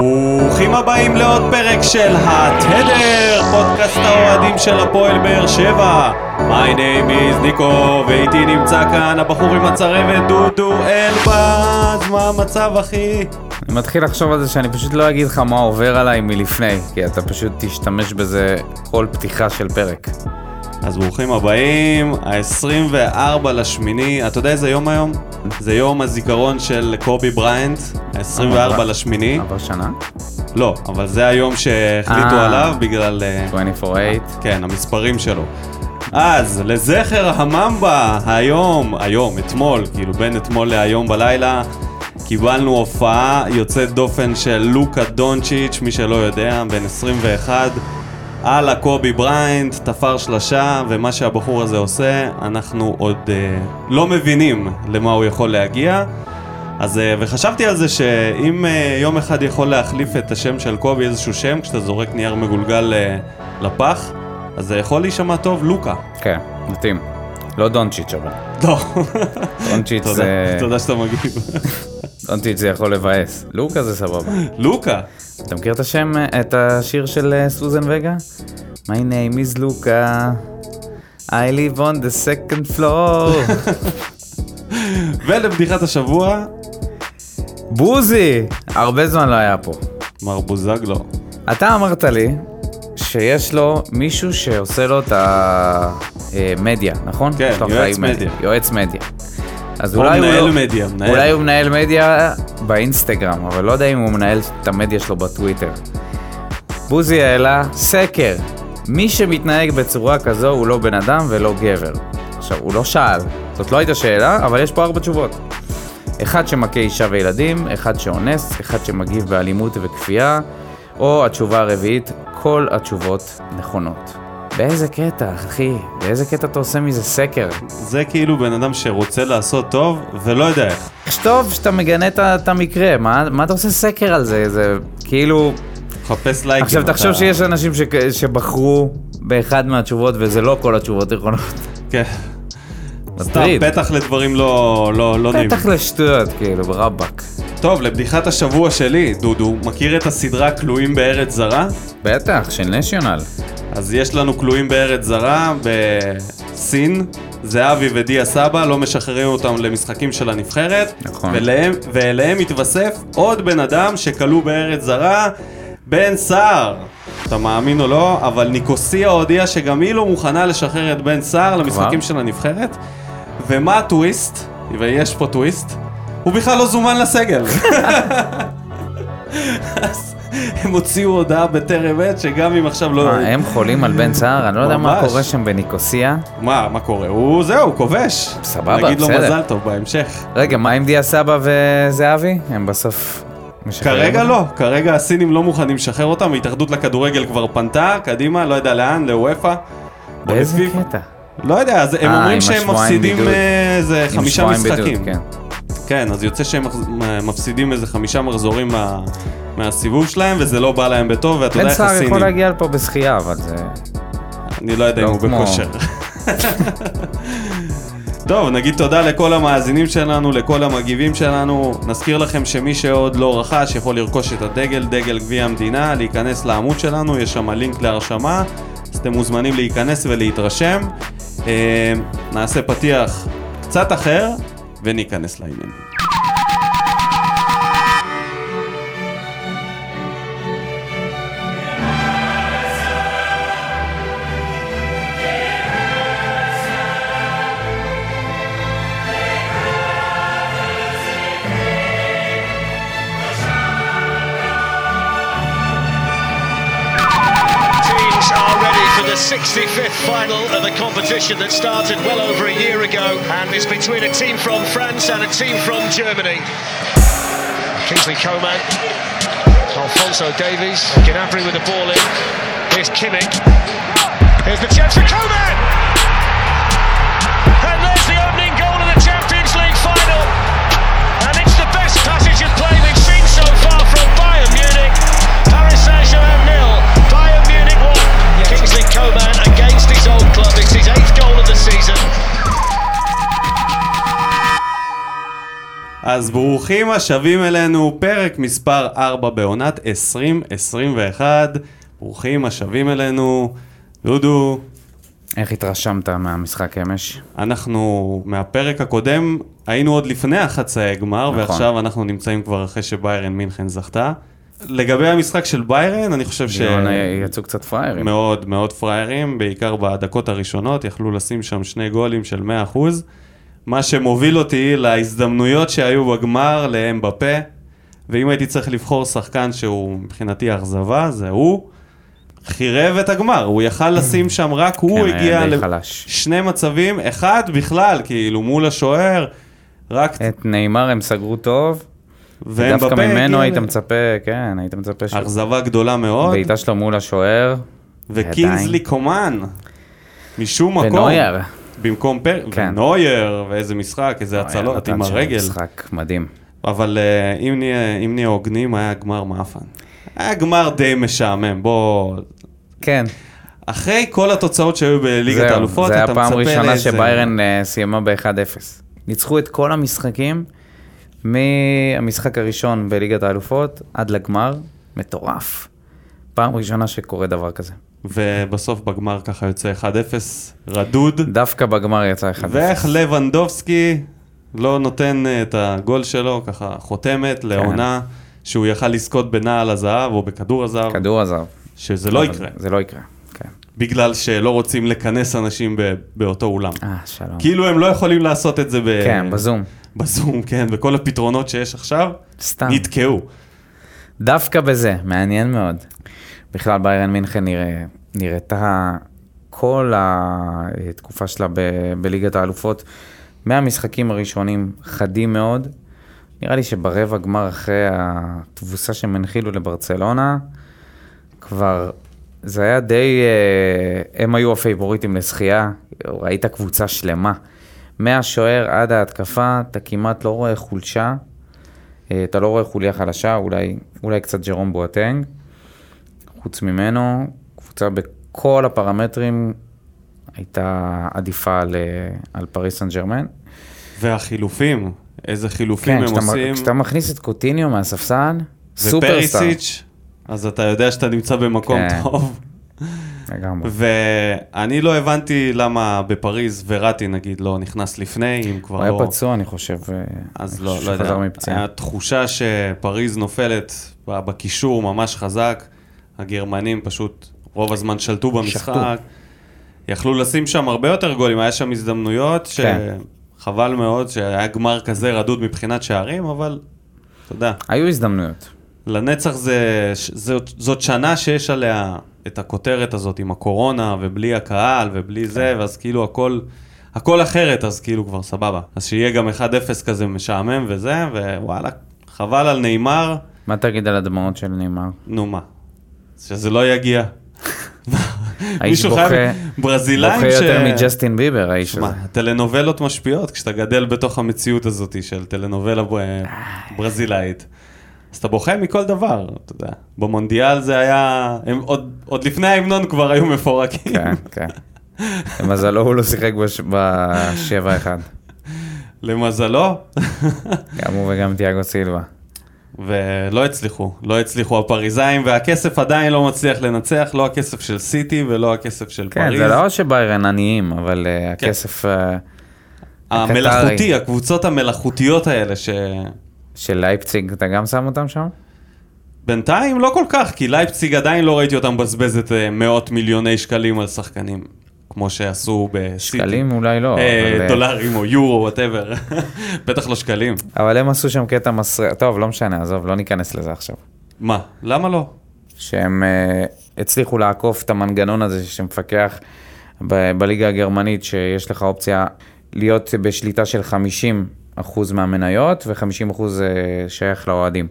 ברוכים הבאים לעוד פרק של התדר, פודקאסט האוהדים של הפועל באר שבע. My name is ניקו, ואיתי נמצא כאן הבחור עם הצרבת דודו אלבז, מה המצב אחי? אני מתחיל לחשוב על זה שאני פשוט לא אגיד לך מה עובר עליי מלפני, כי אתה פשוט תשתמש בזה כל פתיחה של פרק. אז ברוכים הבאים, ה-24 לשמיני, אתה יודע איזה יום היום? זה יום הזיכרון של קובי בריינט, ה-24 לשמיני. עבר שנה? לא, אבל זה היום שהחליטו אה. עליו בגלל... אה, 24-8. כן, המספרים שלו. אז, לזכר הממבה, היום, היום, אתמול, כאילו בין אתמול להיום בלילה, קיבלנו הופעה יוצאת דופן של לוקה דונצ'יץ', מי שלא יודע, בן 21, על הקובי בריינט, תפר שלשה, ומה שהבחור הזה עושה, אנחנו עוד אה, לא מבינים למה הוא יכול להגיע. אז, אה, וחשבתי על זה שאם אה, יום אחד יכול להחליף את השם של קובי איזשהו שם, כשאתה זורק נייר מגולגל אה, לפח, אז זה יכול להישמע טוב, לוקה. כן, מתאים. לא דונצ'יץ' אבל. לא. דונצ'יץ' זה... תודה שאתה מגיב. דונצ'יץ' זה יכול לבאס. לוקה זה סבבה. לוקה. אתה מכיר את השם, את השיר של אה, סוזן וגה? My name is לוקה. I live on the second floor. ולבדיחת השבוע, בוזי! הרבה זמן לא היה פה. מר בוזגלו. אתה אמרת לי שיש לו מישהו שעושה לו את המדיה, נכון? כן, יועץ מדיה. יועץ מדיה. אז או אולי הוא מנהל לא... מדיה, מנהל. אולי הוא מנהל מדיה באינסטגרם, אבל לא יודע אם הוא מנהל את המדיה שלו בטוויטר. בוזי העלה סקר. מי שמתנהג בצורה כזו הוא לא בן אדם ולא גבר. עכשיו, הוא לא שאל, זאת לא הייתה שאלה, אבל יש פה ארבע תשובות. אחד שמכה אישה וילדים, אחד שאונס, אחד שמגיב באלימות וכפייה, או התשובה הרביעית, כל התשובות נכונות. באיזה קטע, אחי? באיזה קטע אתה עושה מזה סקר? זה כאילו בן אדם שרוצה לעשות טוב ולא יודע איך. טוב שאתה מגנה את המקרה, מה, מה אתה עושה סקר על זה? זה כאילו... מחפש לייקים. עכשיו תחשוב אתה- שיש אנשים שכ- שבחרו באחד מהתשובות וזה לא כל התשובות נכונות. כן. סתם. פתח לדברים לא, לא, לא נעימים. בטח לשטויות, כאילו, ברבאק. טוב, לבדיחת השבוע שלי, דודו, מכיר את הסדרה כלואים בארץ זרה? בטח, של נשיונל. אז יש לנו כלואים בארץ זרה בסין, זהבי ודיה סבא, לא משחררים אותם למשחקים של הנבחרת. נכון. ואליהם, ואליהם מתווסף עוד בן אדם שכלוא בארץ זרה, בן סער. אתה מאמין או לא, אבל ניקוסיה הודיעה שגם היא לא מוכנה לשחרר את בן סער למשחקים של הנבחרת. ומה הטוויסט? ויש פה טוויסט. הוא בכלל לא זומן לסגל. אז הם הוציאו הודעה בטרם עת שגם אם עכשיו לא... מה, הם חולים על בן סער? אני לא יודע מה. קורה שם בניקוסיה. מה, מה קורה? הוא זהו, כובש. סבבה, נגיד לו בסדר. מזל טוב בהמשך. רגע, מה עם דיה סבא וזהבי? הם בסוף? כרגע אותם? לא, כרגע הסינים לא מוכנים לשחרר אותם, ההתאחדות לכדורגל כבר פנתה, קדימה, לא יודע לאן, לאוופא. באיזה בפיפ"א. קטע? לא יודע, אז הם אה, אומרים שהם מפסידים בידוד. אה, איזה חמישה בידוד, משחקים. כן. כן, אז יוצא שהם מפסידים איזה חמישה מחזורים מהסיבוב שלהם, וזה לא בא להם בטוב, ואתה יודע בן איך סער הסינים... יכול להגיע לפה בשחייה, אבל זה... אני לא יודע אם לא הוא כמו- בכושר. טוב, נגיד תודה לכל המאזינים שלנו, לכל המגיבים שלנו. נזכיר לכם שמי שעוד לא רכש יכול לרכוש את הדגל, דגל גביע המדינה, להיכנס לעמוד שלנו, יש שם לינק להרשמה, אז אתם מוזמנים להיכנס ולהתרשם. אה, נעשה פתיח קצת אחר, וניכנס לעניין. 65th final of the competition that started well over a year ago and is between a team from France and a team from Germany. Kingsley Coman, Alfonso Davies, Gnabry with the ball in. Here's Kimmich. Here's the chance for Coman! And there's the opening goal of the Champions League final. And it's the best passage אז ברוכים השבים אלינו, פרק מספר 4 בעונת 2021. ברוכים השבים אלינו. דודו, איך התרשמת מהמשחק אמש? אנחנו מהפרק הקודם היינו עוד לפני החצאי גמר, נכון. ועכשיו אנחנו נמצאים כבר אחרי שביירן מינכן זכתה. לגבי המשחק של ביירן, אני חושב ש... יצאו קצת פראיירים. מאוד מאוד פראיירים, בעיקר בדקות הראשונות, יכלו לשים שם שני גולים של 100%. מה שמוביל אותי להזדמנויות שהיו בגמר לאמבפה, ואם הייתי צריך לבחור שחקן שהוא מבחינתי אכזבה, זה הוא. חירב את הגמר, הוא יכל לשים שם, רק הוא כן, הגיע די ל- חלש. שני מצבים, אחד בכלל, כאילו מול השוער, רק... את נאמר הם סגרו טוב, ואמבפה דווקא הגיע ממנו היית מצפה, כן, היית מצפה ש... אכזבה גדולה מאוד, בעיטה שלו מול השוער. עדיין. קומן, משום מקום. ונוייר. במקום פר... כן. ונוייר, ואיזה משחק, איזה הצלות עם הרגל. משחק מדהים. אבל אה, אם נהיה, אם נהיה הוגנים, היה גמר מאפן. היה גמר די משעמם, בוא... כן, אחרי כל התוצאות שהיו בליגת האלופות, זה היה אתה פעם מצפה ראשונה לאיזה... שביירן אה, סיימה ב-1-0. ניצחו את כל המשחקים, מהמשחק הראשון בליגת האלופות עד לגמר, מטורף. פעם ראשונה שקורה דבר כזה. ובסוף בגמר ככה יוצא 1-0, רדוד. דווקא בגמר יצא 1-0. ואיך לבנדובסקי לא נותן אה, את הגול שלו, ככה חותמת לעונה שהוא יכל לזכות בנעל הזהב או בכדור הזהב, כדור הזהב. שזה לא יקרה, זה לא יקרה, כן. בגלל שלא רוצים לכנס אנשים ב- באותו אולם. אה, שלום. כאילו הם לא יכולים לעשות את זה ב... כן, בזום. בזום, כן, וכל הפתרונות שיש עכשיו, סתם. נתקעו. דווקא בזה, מעניין מאוד. בכלל ביירן מינכן נראה, נראתה כל התקופה שלה ב- בליגת האלופות, מהמשחקים הראשונים חדים מאוד. נראה לי שברבע גמר אחרי התבוסה שהם הנחילו לברצלונה, כבר זה היה די, אה, הם היו הפייבוריטים לזכייה, ראית קבוצה שלמה. מהשוער עד ההתקפה, אתה כמעט לא רואה חולשה, אה, אתה לא רואה חוליה חלשה, אולי, אולי קצת ג'רום בואטנג. חוץ ממנו, קבוצה בכל הפרמטרים הייתה עדיפה על, על פריס סן ג'רמן. והחילופים, איזה חילופים כן, הם כשאתה, עושים, כשאתה מכניס את קוטיניו מהספסל, סופרסטאר. ופריסיץ', אז אתה יודע שאתה נמצא במקום כן. טוב. לגמרי. ואני לא הבנתי למה בפריז וראטי נגיד לא נכנס לפני, אם כבר הוא היה לא... פצוע, אני חושב. אה, אז אני לא, חושב לא יודע. היה תחושה שפריז נופלת בקישור ממש חזק, הגרמנים פשוט רוב הזמן שלטו במשחק, שחטו. יכלו לשים שם הרבה יותר גולים, היה שם הזדמנויות כן. שחבל מאוד שהיה גמר כזה רדוד מבחינת שערים, אבל אתה יודע, היו הזדמנויות. לנצח זה, זאת, זאת שנה שיש עליה את הכותרת הזאת עם הקורונה ובלי הקהל ובלי זה, ואז כאילו הכל, הכל אחרת, אז כאילו כבר סבבה. אז שיהיה גם 1-0 כזה משעמם וזה, ווואלה, חבל על נאמר, מה תגיד על הדמעות של נאמר? נו מה, שזה לא יגיע. מישהו בוכה, חייב, ברזילאים בוכה ש... יותר מג'סטין ביבר, האיש הזה. טלנובלות משפיעות כשאתה גדל בתוך המציאות הזאת של טלנובלה ברזילאית. אז אתה בוכה מכל דבר, אתה יודע. במונדיאל זה היה, הם עוד, עוד לפני ההמנון כבר היו מפורקים. כן, כן. למזלו הוא לא שיחק בש- בשבע אחד. למזלו, גם הוא וגם תיאגו סילבה. ולא הצליחו, לא הצליחו הפריזאים, והכסף עדיין לא מצליח לנצח, לא הכסף של סיטי ולא הכסף של כן, פריז. זה לא שביירן עניים, אבל אה, הכסף אה, המלאכותי, הקבוצות המלאכותיות האלה, ש... של לייפציג, אתה גם שם אותם שם? בינתיים לא כל כך, כי לייפציג עדיין לא ראיתי אותם מבזבזת אה, מאות מיליוני שקלים על שחקנים, כמו שעשו בסיטי. שקלים אולי לא, אה, אבל, אה, דולרים או יורו, whatever. בטח לא שקלים. אבל הם עשו שם קטע מסריח, טוב, לא משנה, עזוב, לא ניכנס לזה עכשיו. מה? למה לא? שהם אה, הצליחו לעקוף את המנגנון הזה שמפקח ב- בליגה הגרמנית, שיש לך אופציה להיות בשליטה של 50% מהמניות ו-50% אה, שייך לאוהדים.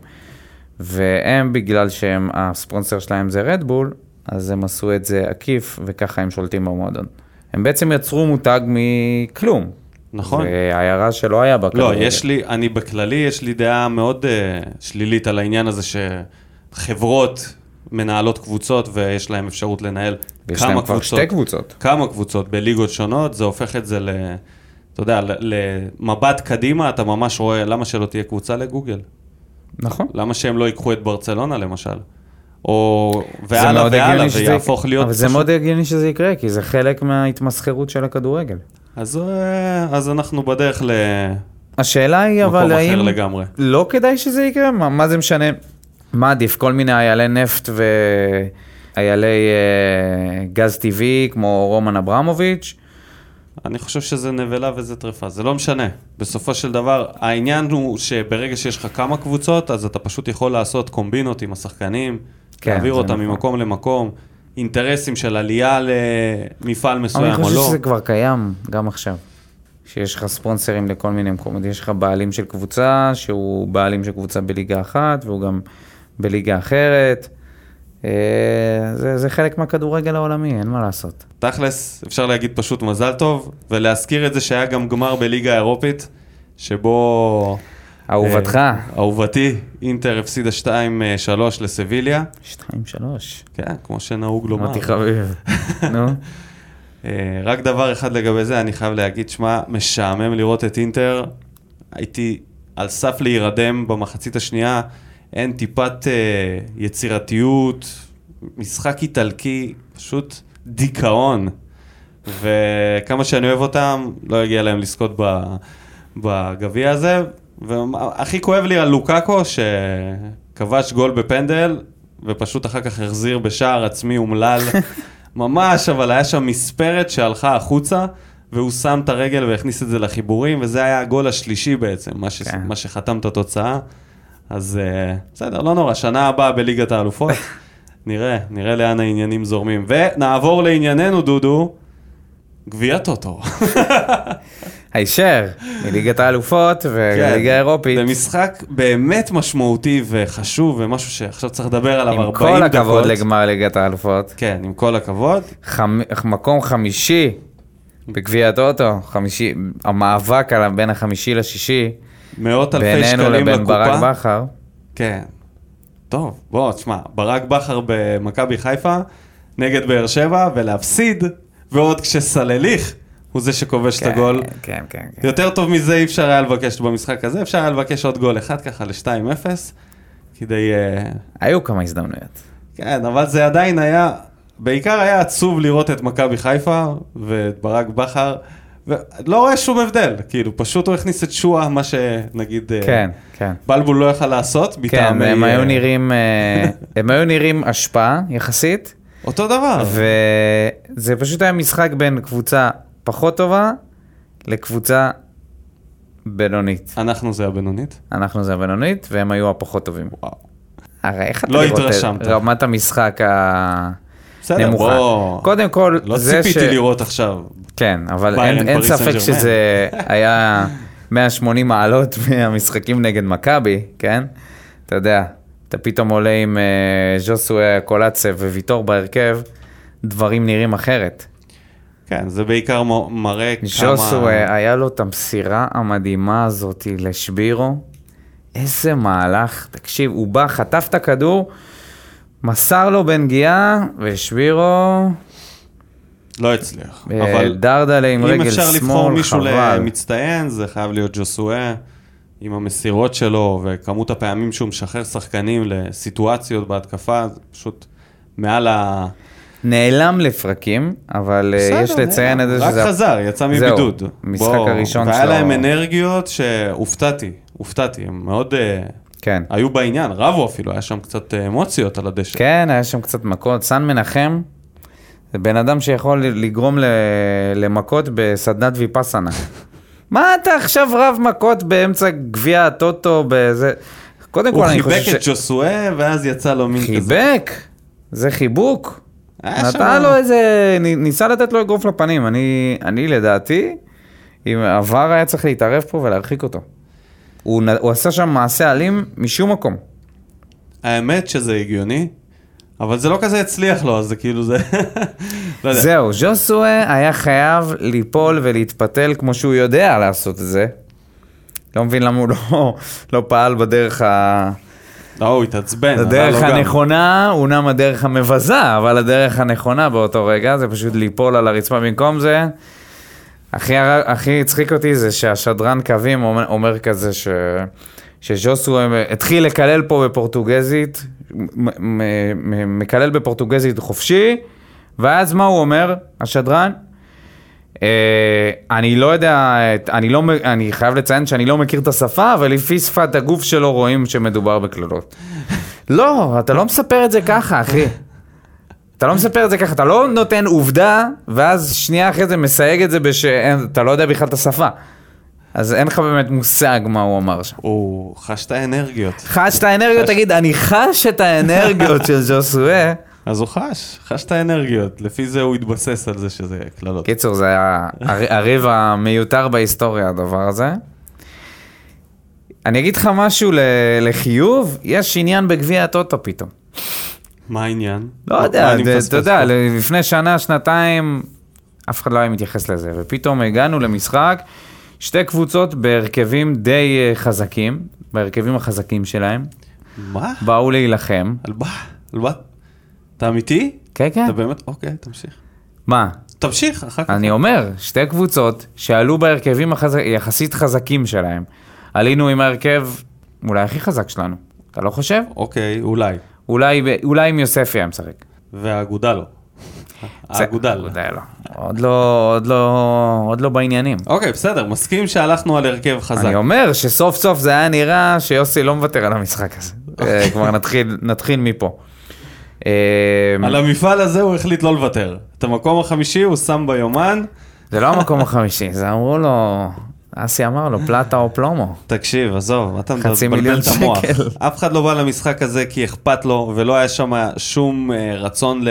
והם, בגלל שהם, הספונסר שלהם זה רדבול, אז הם עשו את זה עקיף, וככה הם שולטים במועדון. הם בעצם יצרו מותג מכלום. נכון. ועיירה שלא היה בה לא. יש לי, אני בכללי, יש לי דעה מאוד uh, שלילית על העניין הזה שחברות מנהלות קבוצות ויש להם אפשרות לנהל ויש כמה להם כבר קבוצות. שתי קבוצות. כמה קבוצות בליגות שונות, זה הופך את זה ל... אתה יודע, למבט קדימה אתה ממש רואה, למה שלא תהיה קבוצה לגוגל? נכון. למה שהם לא ייקחו את ברצלונה למשל? או זה והלאה והלאה, שזה ויהפוך יקרה. להיות אבל זה פשוט- מאוד הגיוני שזה יקרה, כי זה חלק מההתמסחרות של הכדורגל. אז, אה, אז אנחנו בדרך למקום השאלה היא אבל האם לגמרי. לא כדאי שזה יקרה? מה, מה זה משנה? מה עדיף? כל מיני איילי נפט ואיילי אה, גז טבעי כמו רומן אברמוביץ'? אני חושב שזה נבלה וזה טרפה, זה לא משנה. בסופו של דבר, העניין הוא שברגע שיש לך כמה קבוצות, אז אתה פשוט יכול לעשות קומבינות עם השחקנים, כן, להעביר אותם נכון. ממקום למקום, אינטרסים של עלייה למפעל אני מסוים או חושב לא. שזה כבר קיים גם עכשיו. שיש לך ספונסרים לכל מיני מקומות, יש לך בעלים של קבוצה, שהוא בעלים של קבוצה בליגה אחת, והוא גם בליגה אחרת. אה, זה, זה חלק מהכדורגל העולמי, אין מה לעשות. תכלס, אפשר להגיד פשוט מזל טוב, ולהזכיר את זה שהיה גם גמר בליגה האירופית, שבו... אהובתך, אה, אהובתי, אינטר הפסידה 2-3 לסביליה. 2-3. כן, כמו שנהוג לומר. אמרתי חביב. נו, אה, רק דבר אחד לגבי זה, אני חייב להגיד, שמע, משעמם לראות את אינטר. הייתי על סף להירדם במחצית השנייה, אין טיפת אה, יצירתיות, משחק איטלקי, פשוט דיכאון. וכמה שאני אוהב אותם, לא הגיע להם לזכות בגביע הזה. והכי כואב לי על לוקאקו, שכבש גול בפנדל, ופשוט אחר כך החזיר בשער עצמי אומלל. ממש, אבל היה שם מספרת שהלכה החוצה, והוא שם את הרגל והכניס את זה לחיבורים, וזה היה הגול השלישי בעצם, מה, ש... כן. מה שחתם את התוצאה. אז uh, בסדר, לא נורא, שנה הבאה בליגת האלופות, נראה, נראה לאן העניינים זורמים. ונעבור לענייננו, דודו, גביע טוטו. הישר, מליגת האלופות ולליגה האירופית. כן, במשחק באמת משמעותי וחשוב, ומשהו שעכשיו צריך לדבר עליו 40 עם דקות. כל הכבוד לגמר ליגת האלופות. כן, עם כל הכבוד. חמ... מקום חמישי בגביע הטוטו, חמישי, המאבק בין החמישי לשישי, מאות אלפי בינינו שקלים לבין לקופה. ברק בכר. כן. טוב, בוא, תשמע, ברק בכר במכבי חיפה נגד באר שבע, ולהפסיד, ועוד כשסלליך הוא זה שכובש את כן, הגול. כן, כן, כן. יותר טוב מזה אי אפשר היה לבקש במשחק הזה, אפשר היה לבקש עוד גול אחד ככה ל-2-0, כדי... אה, היו כמה הזדמנויות. כן, אבל זה עדיין היה, בעיקר היה עצוב לראות את מכבי חיפה ואת ברק בכר, ולא רואה שום הבדל, כאילו, פשוט הוא הכניס את שואה, מה שנגיד... אה, כן, כן. בלבול לא יכל לעשות, כן, מטעמי... הם היו נראים, הם היו נראים השפעה יחסית, אותו דבר. וזה פשוט היה משחק בין קבוצה פחות טובה לקבוצה בינונית. אנחנו זה הבינונית. אנחנו זה הבינונית, והם היו הפחות טובים. וואו. הרי איך אתה לא לראות את. רמת המשחק בסדר, הנמוכה? בוא. קודם כל, לא זה ציפיתי לראות עכשיו. כן, אבל אין, אין ספק שזה היה 180 מעלות מהמשחקים נגד מכבי, כן? אתה יודע, אתה פתאום עולה עם uh, ז'וסווה קולאצה וויטור בהרכב, דברים נראים אחרת. כן, זה בעיקר מ- מראה כמה... ז'וסווה, היה לו את המסירה המדהימה הזאת לשבירו. איזה מהלך, תקשיב, הוא בא, חטף את הכדור, מסר לו בנגיעה, ושבירו לא הצליח. אה, אבל דרדלה עם אם רגל אפשר שמאל, לבחור מישהו חבל. למצטיין, זה חייב להיות ג'וסואה, עם המסירות שלו וכמות הפעמים שהוא משחרר שחקנים לסיטואציות בהתקפה, זה פשוט מעל ה... נעלם לפרקים, אבל אה, יש בסדר, לציין את זה רק שזה... חזר, יצא זהו, מבידוד. המשחק בוא, הראשון והיה שלו- להם אנרגיות שהופתעתי, הופתעתי, הם מאוד אה, כן. היו בעניין, רבו אפילו, היה שם קצת אה, אמוציות על הדשא. כן, היה שם קצת מכות. סן מנחם זה בן אדם שיכול לגרום ל- למכות בסדנת ויפאסנה. מה אתה עכשיו רב מכות באמצע גביע הטוטו בזה? קודם הוא כל אני חיבק חושב את ג'וסואה, ואז יצא לו מין כזה. חיבק, זה חיבוק. נתן לו איזה, ניסה לתת לו אגרוף לפנים. אני, אני לדעתי, אם עבר היה צריך להתערב פה ולהרחיק אותו. הוא, הוא עשה שם מעשה אלים משום מקום. האמת שזה הגיוני, אבל זה לא כזה הצליח לו, אז זה כאילו זה... לא יודע. זהו, ז'וסואה היה חייב ליפול ולהתפתל כמו שהוא יודע לעשות את זה. לא מבין למה הוא לא, לא פעל בדרך, ה... לא, הוא התעצבן. הדרך גם. הנכונה, אומנם הדרך המבזה, אבל הדרך הנכונה באותו רגע זה פשוט ליפול על הרצפה במקום זה. הכי, הכי הצחיק אותי זה שהשדרן קווים אומר, אומר כזה ש... שז'וסו התחיל לקלל פה בפורטוגזית, מקלל בפורטוגזית חופשי, ואז מה הוא אומר, השדרן? אה, אני לא יודע, אני, לא, אני חייב לציין שאני לא מכיר את השפה, אבל לפי שפת הגוף שלו רואים שמדובר בקללות. לא, אתה לא מספר את זה ככה, אחי. אתה לא מספר את זה ככה, אתה לא נותן עובדה, ואז שנייה אחרי זה מסייג את זה שאתה לא יודע בכלל את השפה. אז אין לך באמת מושג מה הוא אמר שם. הוא חש את האנרגיות. חש את האנרגיות, תגיד, אני חש את האנרגיות של ז'וסואה. אז הוא חש, חש את האנרגיות. לפי זה הוא התבסס על זה שזה קללות. קיצור, זה היה הריב המיותר בהיסטוריה, הדבר הזה. אני אגיד לך משהו לחיוב, יש עניין בגביע הטוטו פתאום. מה העניין? לא יודע, אתה יודע? לפני שנה, שנתיים, אף אחד לא היה מתייחס לזה, ופתאום הגענו למשחק, שתי קבוצות בהרכבים די אה, חזקים, בהרכבים החזקים שלהם, מה? באו להילחם. על מה? על מה? אתה אמיתי? כן, כן. אתה באמת? אוקיי, תמשיך. מה? תמשיך, אחר כך. אני אומר, שתי קבוצות שעלו בהרכבים החז... יחסית חזקים שלהם. עלינו עם ההרכב אולי הכי חזק שלנו, אתה לא חושב? אוקיי, אולי. אולי, אולי עם יוספי היה משחק. והאגודה לא. האגודה לא. עוד לא, עוד לא, עוד לא בעניינים. אוקיי, בסדר, מסכים שהלכנו על הרכב חזק. אני אומר שסוף סוף זה היה נראה שיוסי לא מוותר על המשחק הזה. אה, כבר נתחיל, נתחיל מפה. אה, על המפעל הזה הוא החליט לא לוותר. את המקום החמישי הוא שם ביומן. זה לא המקום החמישי, זה אמרו לו, אסי אמר לו, פלטה או פלומו. תקשיב, עזוב, אתה מבלבל את המוח. אף אחד לא בא למשחק הזה כי אכפת לו, ולא היה שם שום אה, רצון ל...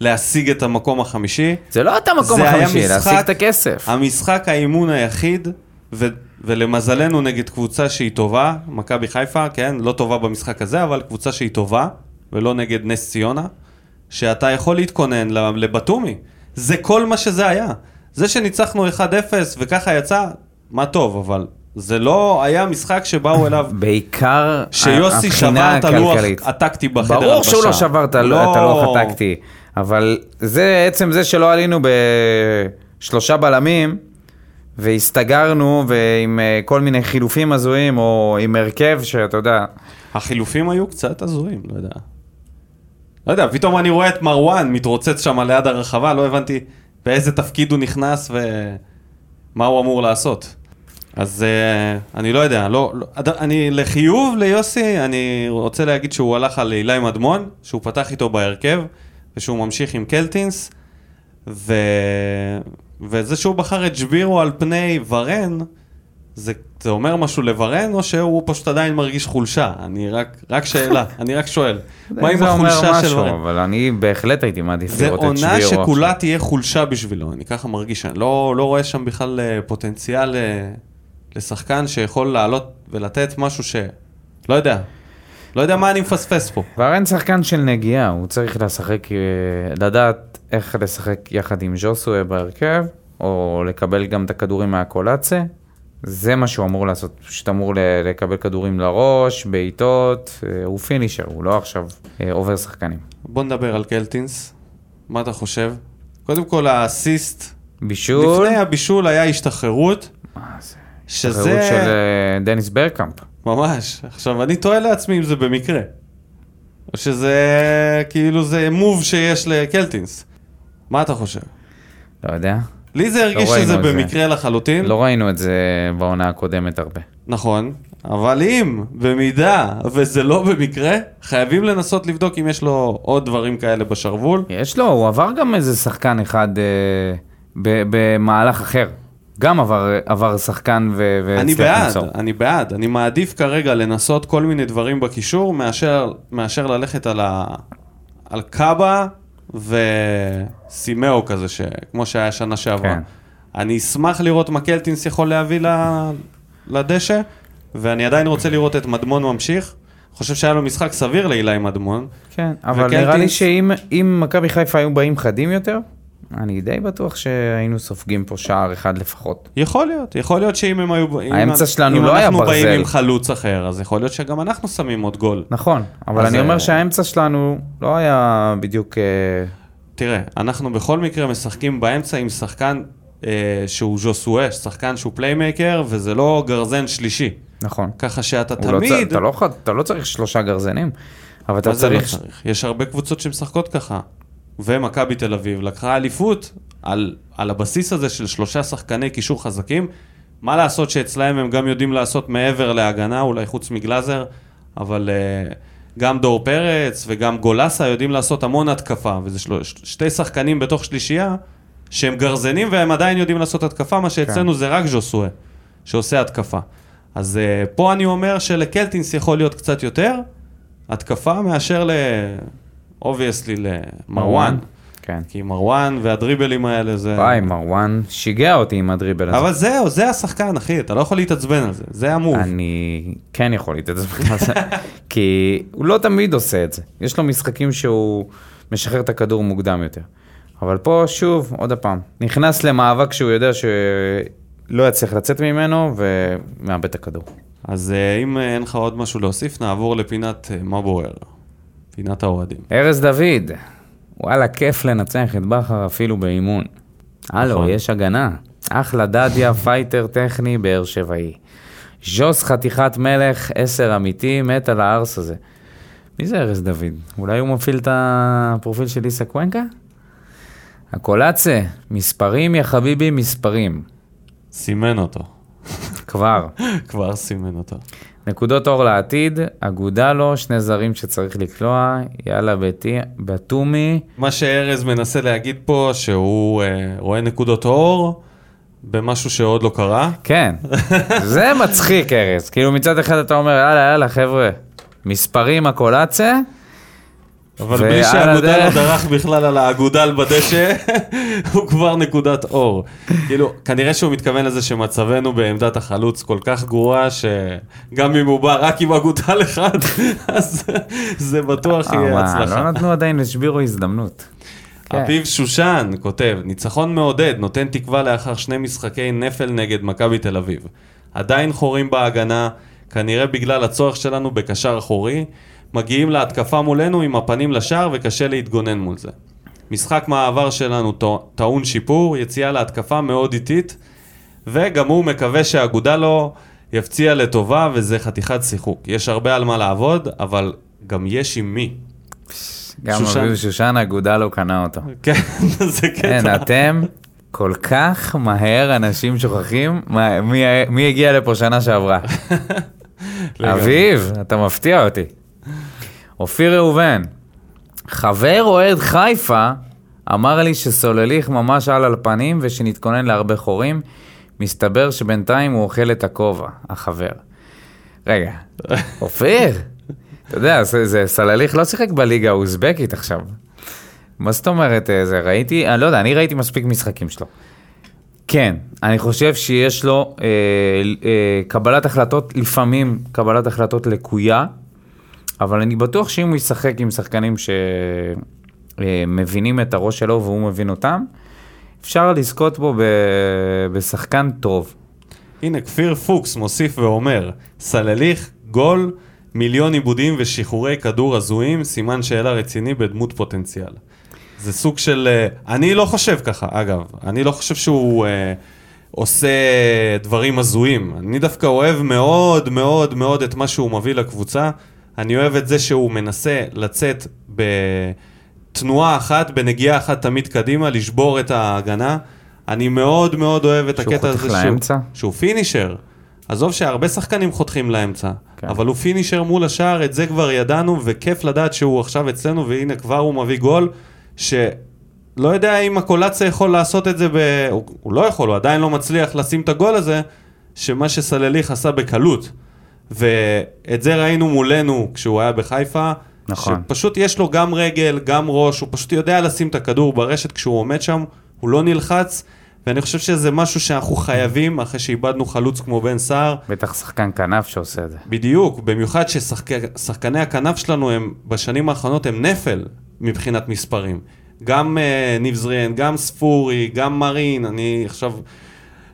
להשיג את המקום החמישי. זה לא את המקום זה היה החמישי, להשיג את הכסף. המשחק האימון היחיד, ו... ולמזלנו נגד קבוצה שהיא טובה, מכבי חיפה, כן, לא טובה במשחק הזה, אבל קבוצה שהיא טובה, ולא נגד נס ציונה, שאתה יכול להתכונן ל- לבתומי. זה כל מה שזה היה. זה שניצחנו 1-0 וככה יצא, מה טוב, אבל זה לא היה משחק שבאו אליו, בעיקר שיוסי שבר את הלוח. הטקטי בחדר הלבשה. ברור שהוא לא שבר את הלוח הטקטי, אבל זה עצם זה שלא עלינו בשלושה בלמים, והסתגרנו ועם אה, כל מיני חילופים הזויים, או עם הרכב שאתה יודע, החילופים היו קצת הזויים, לא יודע. לא יודע, פתאום אני רואה את מרואן מתרוצץ שם ליד הרחבה, לא הבנתי באיזה תפקיד הוא נכנס ומה הוא אמור לעשות. אז uh, אני לא יודע, לא, לא, אני לחיוב ליוסי, אני רוצה להגיד שהוא הלך על אילי מדמון, שהוא פתח איתו בהרכב, ושהוא ממשיך עם קלטינס, ו... וזה שהוא בחר את ג'בירו על פני ורן, זה, זה אומר משהו לוורן, או שהוא פשוט עדיין מרגיש חולשה? אני רק, רק שאלה, אני רק שואל. מה עם זה החולשה של משהו, ורן? אבל אני בהחלט הייתי מעדיף זה לראות את עונה שבירו. שכולה עכשיו. תהיה חולשה בשבילו, אני ככה מרגיש, אני לא, לא רואה שם בכלל אה, פוטנציאל אה, לשחקן שיכול לעלות ולתת משהו ש... לא יודע. לא יודע מה אני מפספס פה. ורן שחקן של נגיעה, הוא צריך לשחק, אה, לדעת איך לשחק יחד עם ז'וסואה בהרכב, או לקבל גם את הכדורים מהקולאצה. זה מה שהוא אמור לעשות, פשוט אמור לקבל כדורים לראש, בעיטות, אה, הוא finisher, הוא לא עכשיו אה, עובר שחקנים. בוא נדבר על קלטינס. מה אתה חושב? קודם כל האסיסט, בישול, לפני הבישול היה השתחררות, מה זה? שזה... תחרות של אה, דניס ברקאמפ. ממש. עכשיו, אני תוהה לעצמי אם זה במקרה. או שזה כאילו זה move שיש לקלטינס. מה אתה חושב? לא יודע. לי זה הרגיש ראינו שזה את זה. במקרה לחלוטין. לא ראינו את זה בעונה הקודמת הרבה. נכון, אבל אם, במידה וזה לא במקרה, חייבים לנסות לבדוק אם יש לו עוד דברים כאלה בשרוול. יש לו, הוא עבר גם איזה שחקן אחד אה, במהלך אחר. גם עבר, עבר שחקן ו- אני בעד, למסור. אני בעד. אני מעדיף כרגע לנסות כל מיני דברים בקישור, מאשר, מאשר ללכת על, ה, על קאבה וסימאו כזה, ש, כמו שהיה שנה שעברה. כן. אני אשמח לראות מה קלטינס יכול להביא ל- לדשא, ואני עדיין רוצה לראות את מדמון ממשיך. חושב שהיה לו משחק סביר לאילי מדמון. כן, אבל וקלטינס- נראה לי שאם אם מכבי חיפה היו באים חדים יותר, אני די בטוח שהיינו סופגים פה שער אחד לפחות. יכול להיות, יכול להיות שאם הם היו... אם- האמצע שלנו אם לא היה אנחנו באים ברזל. עם חלוץ אחר, אז יכול להיות שגם אנחנו שמים עוד גול. נכון, אבל אני אומר אה, שהאמצע שלנו לא היה בדיוק... אה, תראה, אנחנו בכל מקרה משחקים באמצע עם שחקן אה, שהוא ז'וסואה, שחקן שהוא playmaker, וזה לא גרזן שלישי. נכון. ככה שאתה הוא לא צ- תמיד... אתה לא אתה לא צריך שלושה גרזנים, אבל אתה זה לא צריך... צריך? יש הרבה קבוצות שמשחקות ככה. ומכבי תל אביב לקחה אליפות על, על הבסיס הזה של שלושה שחקני קישור חזקים. מה לעשות שאצלהם הם גם יודעים לעשות מעבר להגנה, אולי חוץ מגלאזר, אבל אה, גם דור פרץ וגם גולסה יודעים לעשות המון התקפה, וזה של... שתי שחקנים בתוך שלישייה שהם גרזנים והם עדיין יודעים לעשות התקפה, מה שאצלנו כן. זה רק ז'וסואה שעושה התקפה. אז אה, פה אני אומר שלקלטינס יכול להיות קצת יותר התקפה מאשר ל... obviously למרואן. כן. כי מרואן והדריבלים האלה זה... וואי, מרואן שיגע אותי עם הדריבל הזה. אבל זהו, זה השחקן, אחי, אתה לא יכול להתעצבן על זה, זה ה move. אני כן יכול להתעצבן על זה, כי הוא לא תמיד עושה את זה. יש לו משחקים שהוא משחרר את הכדור מוקדם יותר. אבל פה, שוב, עוד פעם, נכנס למאבק שהוא יודע שלא יצליח לצאת ממנו ומאבד את הכדור. אז אה, אם אה, אין לך עוד משהו להוסיף, נעבור לפינת אה, מה בוער. פינת האוהדים. ארז דוד, וואלה, כיף לנצח את בכר אפילו באימון. הלו, נכון. יש הגנה. אחלה דדיה, פייטר טכני, באר שבעי. ז'וס חתיכת מלך, עשר אמיתי, מת על הארס הזה. מי זה ארז דוד? אולי הוא מפעיל את הפרופיל של איסה קוונקה? הקולאצה, מספרים יא חביבי, מספרים. סימן אותו. כבר. כבר סימן אותו. נקודות אור לעתיד, אגודה לו, שני זרים שצריך לקלוע, יאללה ביתי, בתומי. מה שארז מנסה להגיד פה, שהוא אה, רואה נקודות אור במשהו שעוד לא קרה. כן, זה מצחיק ארז. כאילו מצד אחד אתה אומר, יאללה, יאללה, חבר'ה, מספרים הקולאצה, אבל בלי שהאגודל לא הדרך- דרך בכלל על האגודל בדשא, הוא כבר נקודת אור. כאילו, כנראה שהוא מתכוון לזה שמצבנו בעמדת החלוץ כל כך גרועה, שגם אם הוא בא רק עם אגודל אחד, אז זה בטוח יהיה אבל לא הצלחה. נתנו עדיין לשבירו הזדמנות. כן. אביב שושן כותב, ניצחון מעודד, נותן תקווה לאחר שני משחקי נפל נגד מכבי תל אביב. עדיין חורים בהגנה, כנראה בגלל הצורך שלנו בקשר אחורי, מגיעים להתקפה מולנו עם הפנים לשער וקשה להתגונן מול זה. משחק מעבר שלנו טע- טעון שיפור, יציאה להתקפה מאוד איטית, וגם הוא מקווה שהאגודה לו יפציע לטובה וזה חתיכת שיחוק. יש הרבה על מה לעבוד, אבל גם יש עם מי. גם שושן. אביב שושן, אגודה לא קנה אותו. כן, זה קטע. כן, אתם כל כך מהר אנשים שוכחים מה- מי- מי הגיע לפה שנה שעברה. אביב, אתה מפתיע אותי. אופיר ראובן, חבר אוהד חיפה אמר לי שסולליך ממש על על פנים ושנתכונן להרבה חורים. מסתבר שבינתיים הוא אוכל את הכובע, החבר. רגע, אופיר, אתה יודע, זה, זה סלליך לא שיחק בליגה האוזבקית עכשיו. מה זאת אומרת, אה, זה ראיתי, אני לא יודע, אני ראיתי מספיק משחקים שלו. כן, אני חושב שיש לו אה, אה, קבלת החלטות, לפעמים קבלת החלטות לקויה, אבל אני בטוח שאם הוא ישחק עם שחקנים שמבינים את הראש שלו והוא מבין אותם, אפשר לזכות בו ב, בשחקן טוב. הנה, כפיר פוקס מוסיף ואומר, סלליך, גול, מיליון עיבודים ושחרורי כדור הזויים, סימן שאלה רציני בדמות פוטנציאל. זה סוג של... אה, אני לא חושב ככה, אגב. אני לא חושב שהוא אה, עושה דברים הזויים. אני דווקא אוהב מאוד מאוד מאוד את מה שהוא מביא לקבוצה. אני אוהב את זה שהוא מנסה לצאת בתנועה אחת, בנגיעה אחת תמיד קדימה, לשבור את ההגנה. אני מאוד מאוד אוהב את שהוא הקטע הזה חותך לאמצע? שהוא פינישר. עזוב שהרבה שחקנים חותכים לאמצע, כן. אבל הוא פינישר מול השער, את זה כבר ידענו, וכיף לדעת שהוא עכשיו אצלנו, והנה כבר הוא מביא גול, שלא יודע אם הקולציה יכול לעשות את זה, ב... הוא, הוא לא יכול, הוא עדיין לא מצליח לשים את הגול הזה, שמה שסלליך עשה בקלות. ואת זה ראינו מולנו כשהוא היה בחיפה. נכון. שפשוט יש לו גם רגל, גם ראש, הוא פשוט יודע לשים את הכדור ברשת כשהוא עומד שם, הוא לא נלחץ, ואני חושב שזה משהו שאנחנו חייבים, אחרי שאיבדנו חלוץ כמו בן סער, בטח שחקן כנף שעושה את זה. בדיוק, במיוחד ששחקני הכנף שלנו הם, בשנים האחרונות הם נפל מבחינת מספרים. גם uh, ניב זריאן, גם ספורי, גם מרין, אני עכשיו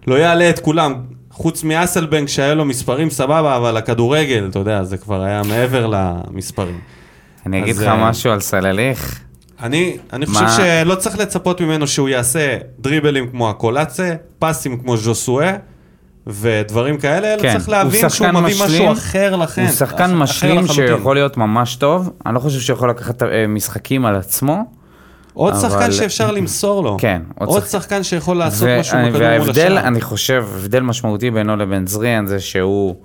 לא אעלה את כולם, חוץ מאסלבנק שהיה לו מספרים סבבה, אבל הכדורגל, אתה יודע, זה כבר היה מעבר למספרים. אני אגיד לך אה, משהו על סלליך, אני, אני חושב שלא צריך לצפות ממנו שהוא יעשה דריבלים כמו הקולאצה, פסים כמו ז'וסואה ודברים כאלה, אלא כן, צריך להבין שהוא מביא משלים, משהו אחר לכן. הוא שחקן אחר משלים. שיכול להיות ממש טוב. אני לא חושב שהוא יכול לקחת אה, משחקים על עצמו. עוד אבל- שחקן שאפשר למסור לו. כן, עוד עוד שחקן. שחקן שיכול לעשות ו- משהו בכדור מול וההבדל, השער. אני חושב, הבדל משמעותי בינו לבין זריאן זה שהוא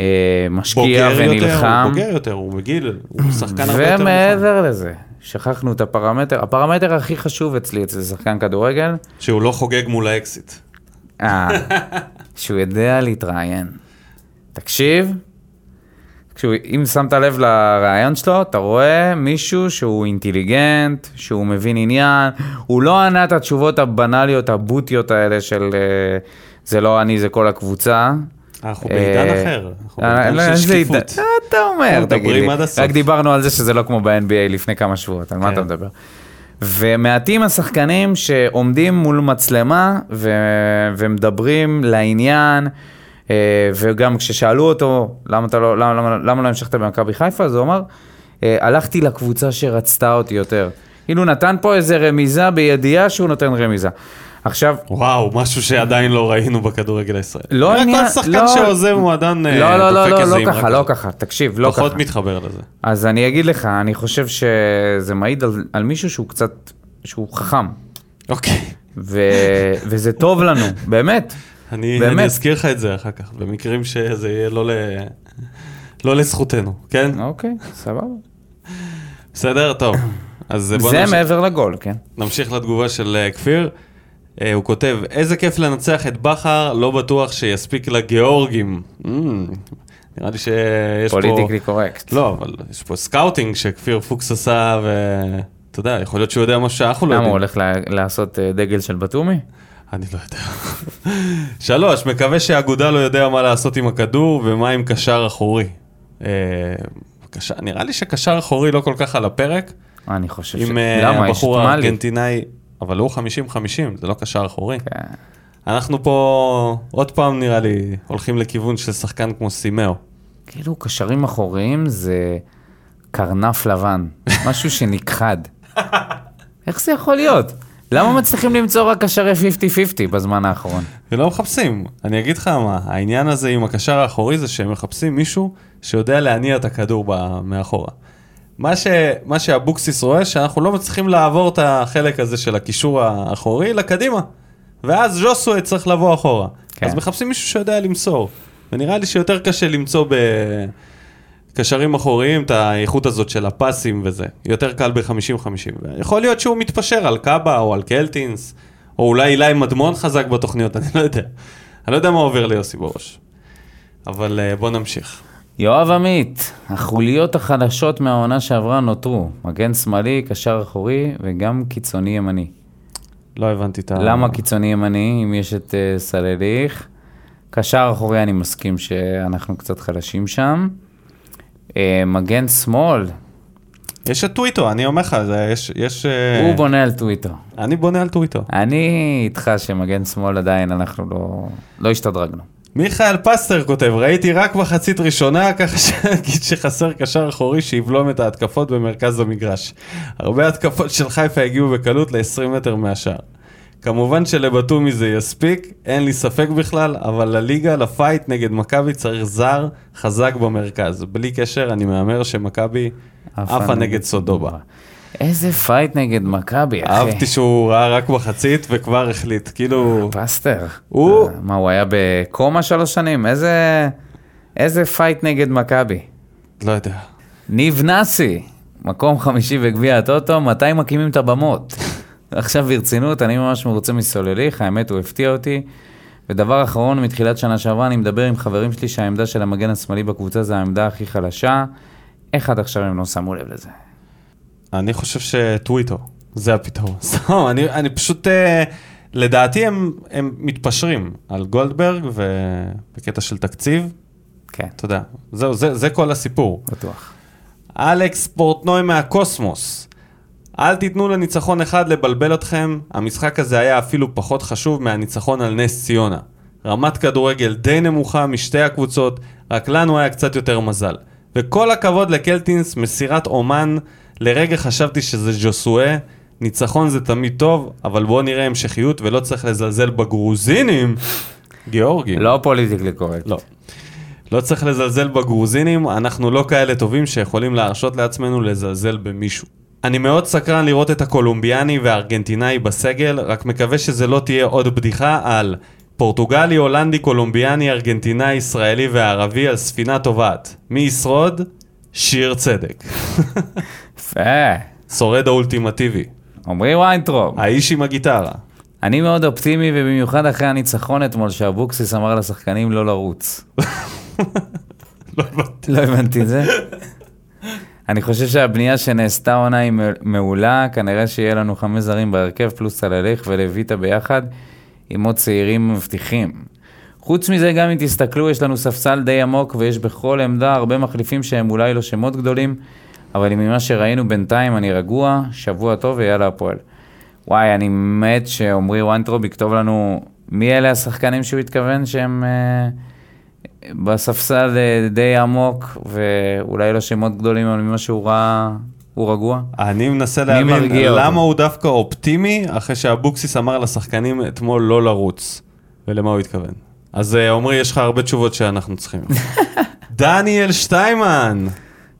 אה, משקיע בוגר יותר, ונלחם. הוא בוגר יותר, הוא בגיל, הוא שחקן הרבה יותר. ומעבר לזה, שכחנו את הפרמטר, הפרמטר הכי חשוב אצלי אצל שחקן כדורגל, שהוא לא חוגג מול האקסיט. אה, שהוא יודע להתראיין. תקשיב, כשהוא, אם שמת לב לרעיון שלו, אתה רואה מישהו שהוא אינטליגנט, שהוא מבין עניין, הוא לא ענה את התשובות הבנאליות, הבוטיות האלה של אה, זה לא אני, זה כל הקבוצה. אנחנו בעידן אה, אחר, אנחנו אה, בעידן לא, של? שקיפות. מה אתה אומר, תגיד לי? רק דיברנו על זה שזה לא כמו ב-NBA לפני כמה שבועות, על מה כן. אתה מדבר? ומעטים השחקנים שעומדים מול מצלמה ומדברים לעניין, וגם כששאלו אותו למה, אתה לא, למה, למה, למה לא המשכת במכבי חיפה, אז הוא אמר, אה, הלכתי לקבוצה שרצתה אותי יותר. כאילו נתן פה איזה רמיזה בידיעה שהוא נותן רמיזה. עכשיו, וואו, משהו שעדיין לא ראינו בכדורגל הישראלי. לא עניין- כל שחקן לא- שעוזב מועדון אה, לא, לא, לא, לא, לא אמרה ככה, לא. ככה, תקשיב, לא ככה. פחות מתחבר לזה. אז אני אגיד לך, אני חושב שזה מעיד על, על מישהו שהוא קצת, שהוא חכם, אוקיי. ו, וזה טוב לנו, באמת. אני באמת. אני אזכיר לך את זה אחר כך, במקרים שזה יהיה לא ל... לא לזכותנו, כן? אוקיי, סבבה. בסדר? טוב. אז בוא זה נמשיך- מעבר לגול, כן? נמשיך לתגובה של אה, כפיר. אה, הוא כותב, איזה כיף לנצח את בכר, לא בטוח שיספיק לגיאורגים. אממ, נראה לי שיש פה... politically correct. לא, אבל יש פה scouting שכפיר פוקס עשה, ואתה יודע, יכול להיות שהוא יודע משהו שאנחנו לא למה הוא יודעים. הולך לעשות אה, דגל של בתומי? אני לא יודע. שלוש, מקווה שהאגודה לא יודע מה לעשות עם הכדור ומה עם קשר אחורי. אה, קשר- נראה לי שקשר אחורי לא כל כך על הפרק. אני חושב ש... עם אה, הבחור. הארגנטינאי, אבל הוא 50-50, זה לא קשר אחורי. כן. אנחנו פה עוד פעם נראה לי הולכים לכיוון של שחקן כמו סימאו. כאילו קשרים אחוריים זה קרנף לבן, משהו שנכחד. איך זה יכול להיות? למה מצליחים למצוא רק קשרי 50-50 בזמן האחרון? ולא מחפשים. אני אגיד לך מה, העניין הזה עם הקשר האחורי זה שהם מחפשים מישהו שיודע להניע את הכדור ב- מאחורה. מה, ש... מה שאבוקסיס רואה, שאנחנו לא מצליחים לעבור את החלק הזה של הקישור האחורי לקדימה. ואז ז'וסווה צריך לבוא אחורה. כן. אז מחפשים מישהו שיודע למסור. ונראה לי שיותר קשה למצוא בקשרים אחוריים את האיכות הזאת של הפסים וזה. יותר קל ב-50-50. יכול להיות שהוא מתפשר על קאבה או על קלטינס, או אולי אילי מדמון חזק בתוכניות, אני לא יודע. אני לא יודע מה עובר ליוסי בראש. אבל uh, בוא נמשיך. יואב עמית, החוליות החדשות מהעונה שעברה נותרו. מגן שמאלי, קשר אחורי וגם קיצוני ימני. לא הבנתי את ה... למה קיצוני ימני, אם יש את uh, סלליך? קשר אחורי, אני מסכים שאנחנו קצת חלשים שם. Uh, מגן שמאל, יש את טוויטו, אני אומר לך, זה- יש... יש אה, הוא בונה על טוויטר. אני בונה על טוויטו. אני איתך שמגן שמאל עדיין אנחנו לא, לא השתדרגנו. מיכאל פסטר כותב, ראיתי רק מחצית ראשונה, ככה שאגיד שחסר קשר אחורי שיבלום את ההתקפות במרכז המגרש. הרבה התקפות של חיפה הגיעו בקלות ל-20 מטר מהשאר. כמובן שלבתומי זה יספיק, אין לי ספק בכלל, אבל לליגה, לפייט נגד מכבי צריך זר חזק במרכז. בלי קשר, אני מהמר שמכבי עפה נגד סודובה. איזה פייט נגד מכבי, אחי. אהבתי שהוא ראה רק מחצית וכבר החליט, כאילו... פסטר. הוא- אה, מה, הוא היה בקומה שלוש שנים? איזה... איזה פייט נגד מכבי. לא יודע. ניב נאסי, מקום חמישי בגביע הטוטו, מתי מקימים את הבמות? עכשיו ברצינות, אני ממש מרוצה מסולליך, האמת הוא הפתיע אותי. ודבר אחרון, מתחילת שנה שעברה אני מדבר עם חברים שלי שהעמדה של המגן השמאלי בקבוצה זה העמדה הכי חלשה. איך עד עכשיו הם לא שמו לב לזה? אני חושב שטוויטו, זה הפתרון. סתם, אני, אני פשוט, אה, לדעתי הם, הם מתפשרים על גולדברג ובקטע של תקציב, כן, אתה יודע, זהו, זה, זה כל הסיפור. בטוח. אלכס פורטנוי מהקוסמוס. אל תיתנו לניצחון אחד לבלבל אתכם, המשחק הזה היה אפילו פחות חשוב מהניצחון על נס ציונה. רמת כדורגל די נמוכה משתי הקבוצות, רק לנו היה קצת יותר מזל. וכל הכבוד לקלטינס, מסירת אומן לרגע חשבתי שזה ז'וסואה, ניצחון זה תמיד טוב, אבל בואו נראה המשכיות ולא צריך לזלזל בגרוזינים. גיאורגים. לא politically correct. לא. לא צריך לזלזל בגרוזינים, אנחנו לא כאלה טובים שיכולים להרשות לעצמנו לזלזל במישהו. אני מאוד סקרן לראות את הקולומביאני והארגנטינאי בסגל, רק מקווה שזה לא תהיה עוד בדיחה על פורטוגלי, הולנדי, קולומביאני, ארגנטינאי, ישראלי וערבי על ספינה טובעת. מי ישרוד? שיר צדק. יפה. שורד האולטימטיבי. עמרי ויינטרופ. האיש עם הגיטרה. אני מאוד אופטימי, ובמיוחד אחרי הניצחון אתמול, שאבוקסיס אמר לשחקנים לא לרוץ. לא. לא הבנתי את זה. אני חושב שהבנייה שנעשתה עונה היא מעולה, כנראה שיהיה לנו חמש זרים בהרכב, פלוס סלליך ולויטה ביחד, עם עוד צעירים מבטיחים. חוץ מזה, גם אם תסתכלו, יש לנו ספסל די עמוק, ויש בכל עמדה הרבה מחליפים שהם אולי לא שמות גדולים, אבל ממה שראינו בינתיים אני רגוע, שבוע טוב ויאללה הפועל. וואי, אני מת שעמרי וונטרוב יכתוב לנו מי אלה השחקנים שהוא התכוון שהם אה, בספסל אה, די עמוק, ואולי לא שמות גדולים, אבל ממה שהוא ראה, הוא רגוע. אני מנסה להבין? למה הוא דווקא אופטימי אחרי שאבוקסיס אמר לשחקנים אתמול לא לרוץ, ולמה הוא התכוון. אז אה, עמרי, יש לך הרבה תשובות שאנחנו צריכים. דניאל שטיימן,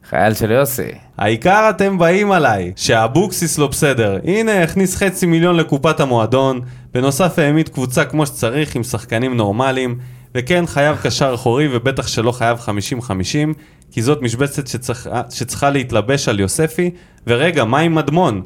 חייל של יוסי. העיקר אתם באים עליי, שאבוקסיס לא בסדר. הנה, הכניס חצי מיליון לקופת המועדון, בנוסף העמיד קבוצה כמו שצריך עם שחקנים נורמליים, וכן חייב קשר אחורי ובטח שלא חייב 50-50, כי זאת משבצת שצריך, שצריכה להתלבש על יוספי, ורגע, מה עם מדמון?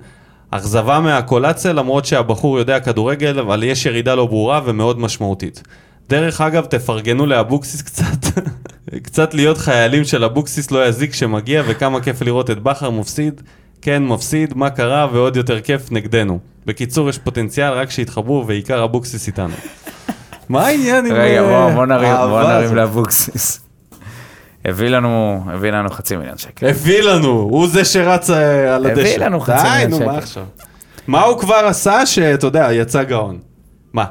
אכזבה מהקולציה למרות שהבחור יודע כדורגל, אבל יש ירידה לא ברורה ומאוד משמעותית. דרך אגב, תפרגנו לאבוקסיס קצת. קצת להיות חיילים של אבוקסיס לא יזיק כשמגיע, וכמה כיף לראות את בכר מפסיד. כן, מפסיד, מה קרה, ועוד יותר כיף נגדנו. בקיצור, יש פוטנציאל רק שיתחברו, ועיקר אבוקסיס איתנו. מה העניין עם... רגע, אה, בוא, נרים, הזאת? לאבוקסיס. הביא לנו, הביא לנו חצי מיליון שקל. הביא לנו, הוא זה שרץ אה, על הביא הדשא. לנו חצי די, מיליון נו, שקל. מה עכשיו? מה הוא כבר עשה שאתה יודע, יצא גאון? מה?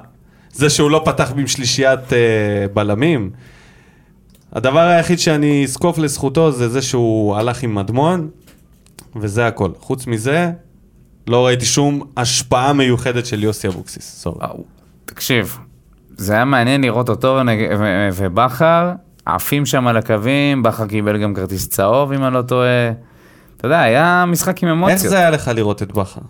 זה שהוא לא פתח עם שלישיית אה, בלמים? הדבר היחיד שאני אזקוף לזכותו זה זה שהוא הלך עם מדמון, וזה הכל. חוץ מזה, לא ראיתי שום השפעה מיוחדת של יוסי אבוקסיס. תקשיב, זה היה מעניין לראות אותו ובכר, עפים שם על הקווים, בכר קיבל גם כרטיס צהוב, אם אני לא טועה. אתה יודע, היה משחק עם איך אמוציות. זה היה לך לראות את בכר?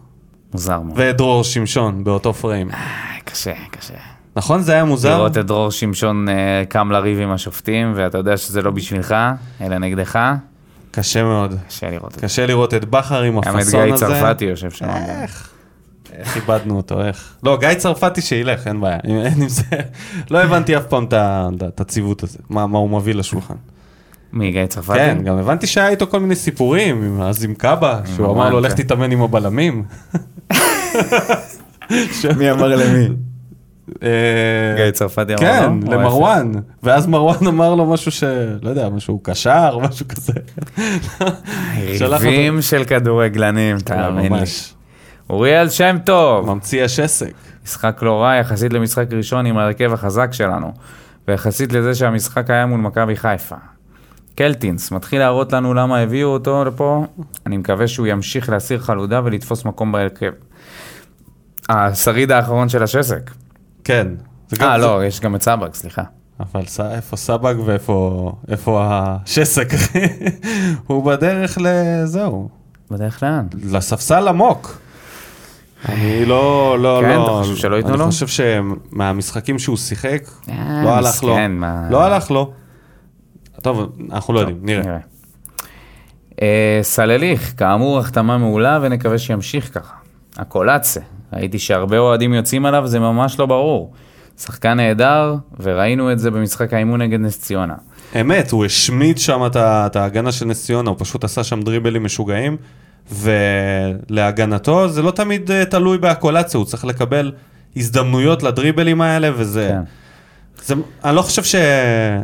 מוזר מאוד. ואת דרור שמשון באותו פריים. אה, קשה, קשה. נכון? זה היה מוזר? לראות את דרור שמשון אה, קם לריב עם השופטים, ואתה יודע שזה לא בשבילך, אלא נגדך, קשה מאוד. קשה לראות את זה. קשה לראות את בכר עם גם את הפאסון גיא הזה. צרפתי יושב שם. איך? איך איבדנו אותו, איך? לא, גיא צרפתי שילך, אין בעיה. אין עם זה... לא הבנתי אף פעם את הציוות הזה, מה מה הוא מביא לשולחן. מי, גיא צרפתי? כן, גם הבנתי שהיה איתו כל מיני סיפורים, עם- אז עם קאבה, שהוא אמר לו, לך כן. תתאמן עם הבלמים. מי אמר למי? אה, גיא צרפתי אמר כן, לו? או למרואן. ואז מרואן אמר לו משהו ש... לא יודע, משהו קשר, משהו כזה. יריבים של כדורגלנים, תאמין לי. אוריאל שם טוב. ממציא השסק. משחק לא רע יחסית למשחק ראשון עם ההרכב החזק שלנו, ויחסית לזה שהמשחק היה מול מכבי חיפה. קלטינס מתחיל להראות לנו למה הביאו אותו לפה, אני מקווה שהוא ימשיך להסיר חלודה ולתפוס מקום בהרכב. השריד האחרון של השסק. כן. אה, זה- לא, יש גם את סבק, סליחה. אבל ס- איפה סבג ואיפה איפה השסק? הוא בדרך לזהו, בדרך לאן? לספסל עמוק. אני לא, לא, כן, לא, אתה חושב שלא ייתנו לו? אני חושב שמהמשחקים שהוא שיחק, אה, לא הלך לו, לא הלך לו. טוב, אנחנו לא יודעים, נראה. אה, סלליך, כאמור, החתמה מעולה ונקווה שימשיך ככה. הקולאצה, ראיתי שהרבה אוהדים יוצאים עליו, זה ממש לא ברור. שחקן נהדר, וראינו את זה במשחק האימון נגד נס ציונה. אמת, הוא השמיד שם את ההגנה של נס ציונה, הוא פשוט עשה שם דריבלים משוגעים, ולהגנתו זה לא תמיד אה, תלוי בהקולציה, הוא צריך לקבל הזדמנויות לדריבלים האלה, וזה... כן. זה, אני לא חושב ש...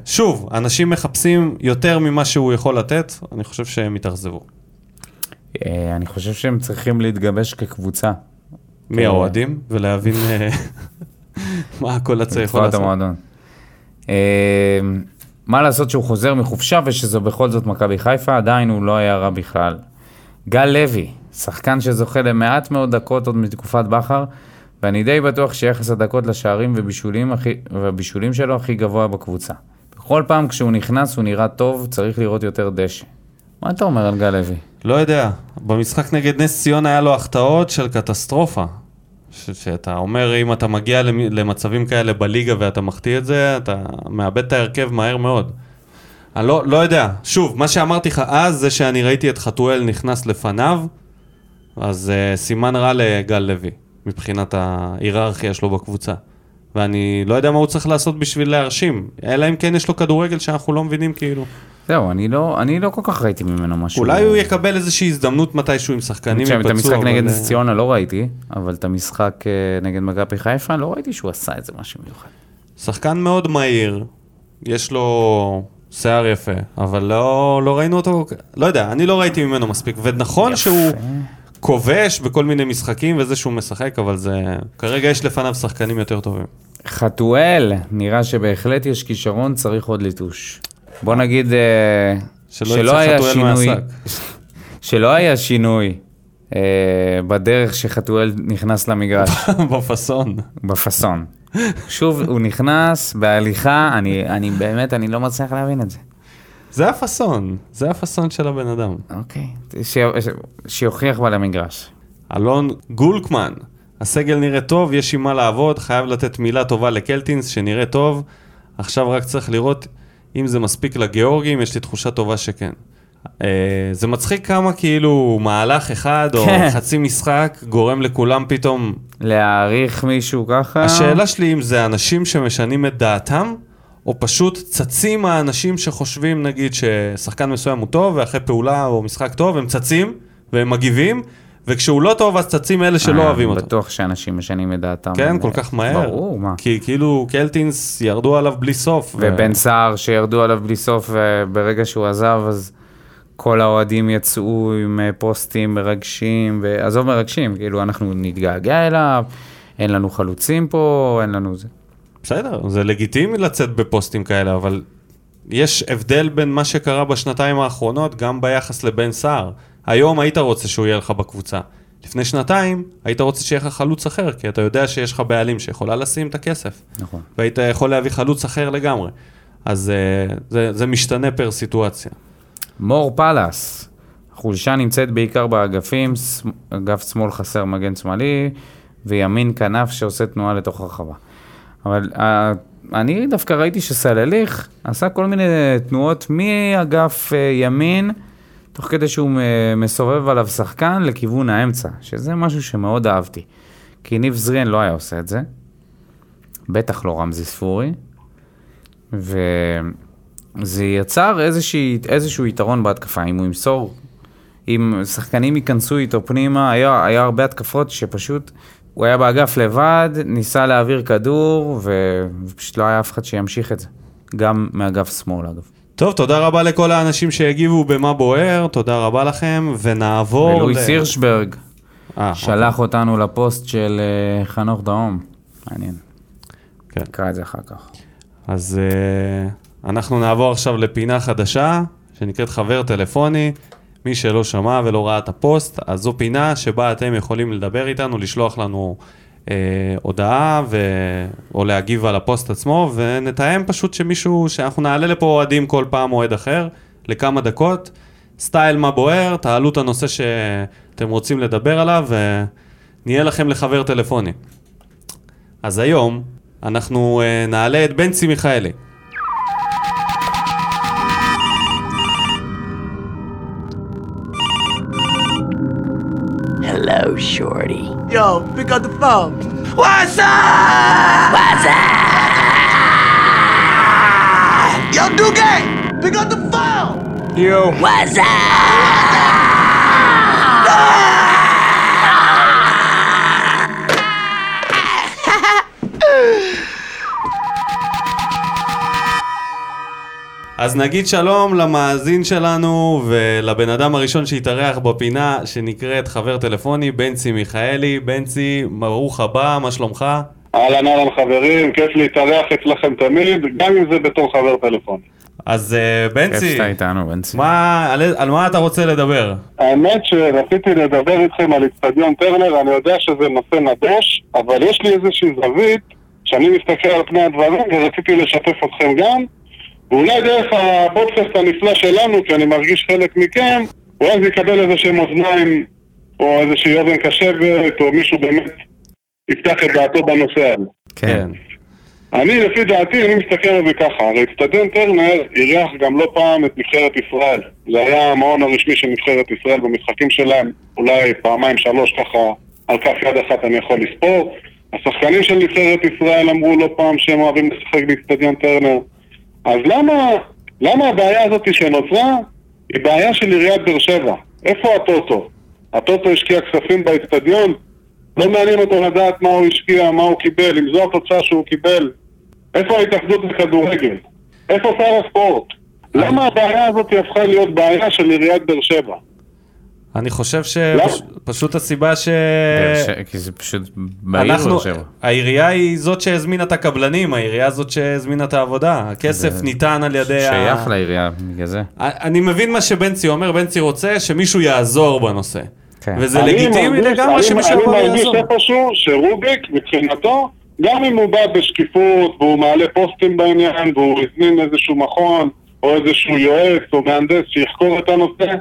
שוב, אנשים מחפשים יותר ממה שהוא יכול לתת, אני חושב שהם התאכזבו. אה, אני חושב שהם צריכים להתגבש כקבוצה. מי האוהדים? ולהבין אה, מה הקולציה יכול לעשות. מה לעשות שהוא חוזר מחופשה ושזו בכל זאת מכבי חיפה, עדיין הוא לא היה רע בכלל. גל לוי, שחקן שזוכה למעט מאוד דקות עוד מתקופת בכר, ואני די בטוח שיחס הדקות לשערים ובישולים, הכי, והבישולים שלו הכי גבוה בקבוצה. בכל פעם כשהוא נכנס הוא נראה טוב, צריך לראות יותר דשא. מה אתה אומר על גל לוי? לא יודע, במשחק נגד נס ציונה היה לו החטאות של קטסטרופה. ש- שאתה אומר, אם אתה מגיע למ- למצבים כאלה בליגה ואתה מחטיא את זה, אתה מאבד את ההרכב מהר מאוד. אני לא, לא יודע. שוב, מה שאמרתי לך אז זה שאני ראיתי את חתואל נכנס לפניו, אז uh, סימן רע לגל לוי, מבחינת ההיררכיה שלו בקבוצה. ואני לא יודע מה הוא צריך לעשות בשביל להרשים, אלא אם כן יש לו כדורגל שאנחנו לא מבינים כאילו. זהו, אני לא, אני לא כל כך ראיתי ממנו משהו. אולי הוא יקבל איזושהי הזדמנות מתישהו עם שחקנים את ייפצעו, המשחק נגד אה, נס ציונה לא ראיתי, אבל את המשחק אה, נגד מכבי חיפה לא ראיתי שהוא עשה איזה משהו מיוחד. שחקן מאוד מהיר, יש לו שיער יפה, אבל לא, לא ראינו אותו, לא יודע, אני לא ראיתי ממנו מספיק, ונכון שהוא כובש בכל מיני משחקים וזה שהוא משחק, אבל זה, כרגע יש לפניו שחקנים יותר טובים. חתואל, נראה שבהחלט יש כישרון, צריך עוד ליטוש. בוא נגיד אה, שלא יצא חתואל מהשק. שלא היה שינוי אה, בדרך שחתואל נכנס למגרש, בפאסון. בפאסון. שוב, הוא נכנס בהליכה, אני, אני באמת, אני לא מצליח להבין את זה. זה הפאסון, זה הפאסון של הבן אדם. אוקיי, ש... ש... שיוכיח בה למגרש. אלון גולקמן, הסגל נראה טוב, יש עם מה לעבוד, חייב לתת מילה טובה לקלטינס שנראה טוב. עכשיו רק צריך לראות אם זה מספיק לגיאורגים, יש לי תחושה טובה שכן. אה, זה מצחיק כמה כאילו מהלך אחד או כן. חצי משחק גורם לכולם פתאום... להעריך מישהו ככה... השאלה שלי אם זה אנשים שמשנים את דעתם, או פשוט צצים האנשים שחושבים נגיד ששחקן מסוים הוא טוב, ואחרי פעולה או משחק טוב הם צצים והם מגיבים, וכשהוא לא טוב אז צצים אלה שלא אה, אוהבים אותו. בטוח שאנשים משנים את דעתם. כן, כל כך מהר. ברור, מה. כי כאילו קלטינס ירדו עליו בלי סוף. ו- ובן סער שירדו עליו בלי סוף, וברגע שהוא עזב, אז כל האוהדים יצאו עם אה, פוסטים מרגשים, ועזוב מרגשים, כאילו אנחנו נתגעגע אליו, אין לנו חלוצים פה, אין לנו זה. בסדר, זה לגיטימי לצאת בפוסטים כאלה, אבל יש הבדל בין מה שקרה בשנתיים האחרונות גם ביחס לבן סער. היום היית רוצה שהוא יהיה לך בקבוצה. לפני שנתיים היית רוצה שיהיה לך חלוץ אחר, כי אתה יודע שיש לך בעלים שיכולה לשים את הכסף. נכון. והיית יכול להביא חלוץ אחר לגמרי. אז uh, זה, זה משתנה פר סיטואציה. מור פלאס, החולשה נמצאת בעיקר באגפים, אגף שמאל חסר מגן שמאלי, וימין כנף שעושה תנועה לתוך הרחבה. אבל uh, אני דווקא ראיתי שסלליך עשה כל מיני תנועות מאגף uh, ימין, תוך כדי שהוא מסובב עליו שחקן לכיוון האמצע, שזה משהו שמאוד אהבתי. כי ניב זריאן לא היה עושה את זה, בטח לא רמזי ספורי, וזה יצר איזושהי, איזשהו יתרון בהתקפה, אם הוא ימסור, אם שחקנים ייכנסו איתו פנימה, היה, היה הרבה התקפות שפשוט, הוא היה באגף לבד, ניסה להעביר כדור, ו... ופשוט לא היה אף אחד שימשיך את זה. גם מאגף שמאל אגב. טוב, תודה רבה לכל האנשים שהגיבו במה בוער, תודה רבה לכם, ונעבור... ולואיס הירשברג אה, שלח אותנו לפוסט של אה, חנוך דאום. מעניין. כן. נקרא את זה אחר כך. אז אה, אנחנו נעבור עכשיו לפינה חדשה, שנקראת חבר טלפוני. מי שלא שמע ולא ראה את הפוסט, אז זו פינה שבה אתם יכולים לדבר איתנו, לשלוח לנו אה, הודעה ו... או להגיב על הפוסט עצמו, ונתאם פשוט שמישהו, שאנחנו נעלה לפה אוהדים כל פעם אוהד אחר, לכמה דקות. סטייל מה בוער, תעלו את הנושא שאתם רוצים לדבר עליו, ונהיה לכם לחבר טלפוני. אז היום אנחנו uh, נעלה את בנצי מיכאלי. Hello, Shorty. Yo, pick up the phone. What's up? What's up? Yo, Duque, pick up the phone. Yo. What's up? אז נגיד שלום למאזין שלנו ולבן אדם הראשון שהתארח בפינה שנקראת חבר טלפוני, בנצי מיכאלי. בנצי, ברוך הבא, מה שלומך? אהלן אהלן חברים, כיף להתארח אצלכם תמיד, גם אם זה בתור חבר טלפון. אז כיף בנצי, שאתה איתנו, בנצי. מה, על, על מה אתה רוצה לדבר? האמת שרציתי לדבר איתכם על אצטדיון טרנר, אני יודע שזה נושא נדוש, אבל יש לי איזושהי זווית שאני מסתכל על פני הדברים ורציתי לשתף אתכם גם, ואולי דרך הפודקאסט הנפלא שלנו, כי אני מרגיש חלק מכם, אולי זה יקבל איזה שהם אוזניים או איזושהי אוזן קשבת, או מישהו באמת יפתח את דעתו בנושא הזה. כן. אני, לפי דעתי, אני מסתכל על זה ככה, הרי אצטדיון טרנר אירח גם לא פעם את נבחרת ישראל. זה היה המעון הרשמי של נבחרת ישראל במשחקים שלהם, אולי פעמיים, שלוש, ככה, על כף יד אחת אני יכול לספור. השחקנים של נבחרת ישראל אמרו לא פעם שהם אוהבים לשחק באצטדיון טרנר. אז למה, למה הבעיה הזאת שנוצרה היא בעיה של עיריית באר שבע? איפה הטוטו? הטוטו השקיע כספים באצטדיון? לא מעניין אותו לדעת מה הוא השקיע, מה הוא קיבל, אם זו התוצאה שהוא קיבל. איפה ההתאחדות לכדורגל? איפה שר הספורט? למה הבעיה הזאת הפכה להיות בעיה של עיריית באר שבע? אני חושב? שפשוט הסיבה ש... כי זה פשוט באר שבע. העירייה היא זאת שהזמינה את הקבלנים, העירייה זאת שהזמינה את העבודה. הכסף זה ניתן על ידי ה... שייך לעירייה, בגלל זה. אני מבין מה שבנצי אומר, בנצי רוצה שמישהו יעזור בנושא. כן. וזה אני לגיטימי לגמרי אני- שמישהו אני יבוא מרגיש. איפשהו שרוביק, מבחינתו, גם אם הוא בא בשקיפות והוא מעלה פוסטים בעניין והוא הזמין איזשהו מכון או איזשהו יועץ או מהנדס שיחקור את הנושא,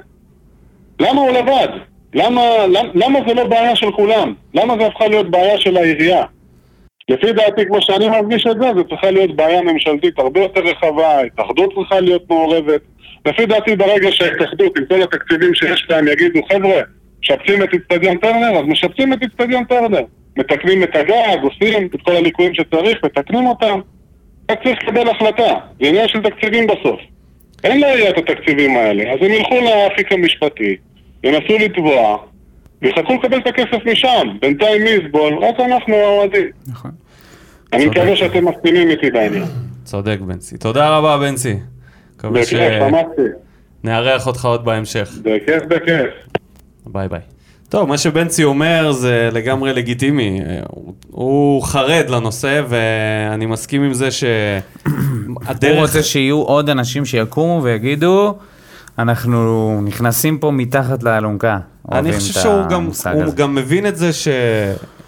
למה הוא לבד? למה, למה, למה זה לא בעיה של כולם? למה זה הפכה להיות בעיה של העירייה? לפי דעתי, כמו שאני מרגיש את זה, זה צריכה להיות בעיה ממשלתית הרבה יותר רחבה, ההתאחדות צריכה להיות מעורבת. לפי דעתי, ברגע שההתאחדות, עם כל התקציבים שיש להם, יגידו, חבר'ה, משפצים את אצטדיון טרנר, אז משפצים את אצטדיון טרנר. מתקנים את הגג, עושים את כל הליקויים שצריך, מתקנים אותם. רק צריך לקבל החלטה, זה עניין של תקציבים בסוף. אין לעירייה את התקציבים האלה, אז הם ילכו לאפיק המשפטי, ינסו לתבוע, ויחכו לקבל את הכסף משם. בינתיים מי יסבול? רק אנחנו האוהדים. נכון. אני מקווה שאתם מסכימים איתי בעניין. צודק בנצי. תודה רבה בנצי. מקווה בכיף, שמחתי. שנארח אותך עוד בהמשך. בכיף, בכיף. ביי ביי. טוב, מה שבנצי אומר זה לגמרי לגיטימי. הוא- הוא חרד לנושא, ואני מסכים עם זה הוא שהדרך... רוצה שיהיו עוד אנשים שיקומו ויגידו, אנחנו נכנסים פה מתחת לאלונקה. אני חושב שהוא גם, הוא. גם מבין את זה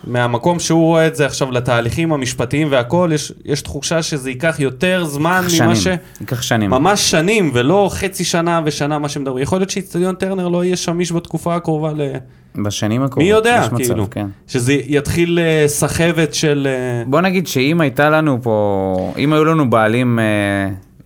שמהמקום שהוא רואה את זה עכשיו לתהליכים המשפטיים והכל, יש, יש תחושה שזה ייקח יותר זמן ייקח ממה שנים, ש... ייקח שנים. ממש שנים, ולא חצי שנה ושנה מה שמדברים. יכול להיות שאיצטדיון טרנר לא יהיה שמיש בתקופה הקרובה ל... בשנים הקרובות. מי יודע, יש מצב, כאילו. כן. שזה יתחיל אה, סחבת של... אה, בוא נגיד שאם הייתה לנו פה, אם היו לנו בעלים אה,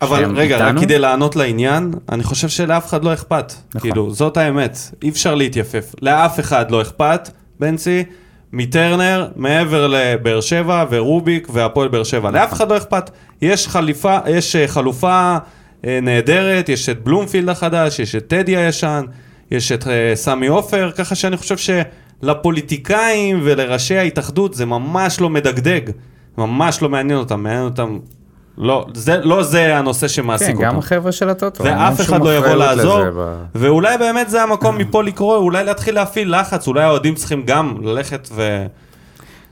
אבל רגע, רק איתנו, כדי לענות לעניין, אני חושב שלאף אחד לא אכפת. נכון. כאילו, זאת האמת. אי אפשר להתייפף. לאף אחד לא אכפת, בנצי, מטרנר, מעבר לבאר שבע ורוביק והפועל באר שבע. לאף אחד לא אכפת. יש חליפה, יש אה, חלופה אה, נהדרת, יש את בלומפילד החדש, יש את טדי הישן, יש את אה, סמי עופר, ככה שאני חושב שלפוליטיקאים ולראשי ההתאחדות זה ממש לא מדגדג. ממש לא מעניין אותם, מעניין אותם... לא, זה, לא זה הנושא שמעסיק כן, אותם. גם החבר'ה של הטוטו. ואף אחד לא יבוא לעזור, ב- ואולי באמת זה המקום מפה לקרוא, אולי להתחיל להפעיל לחץ, אולי האוהדים צריכים גם ללכת ו...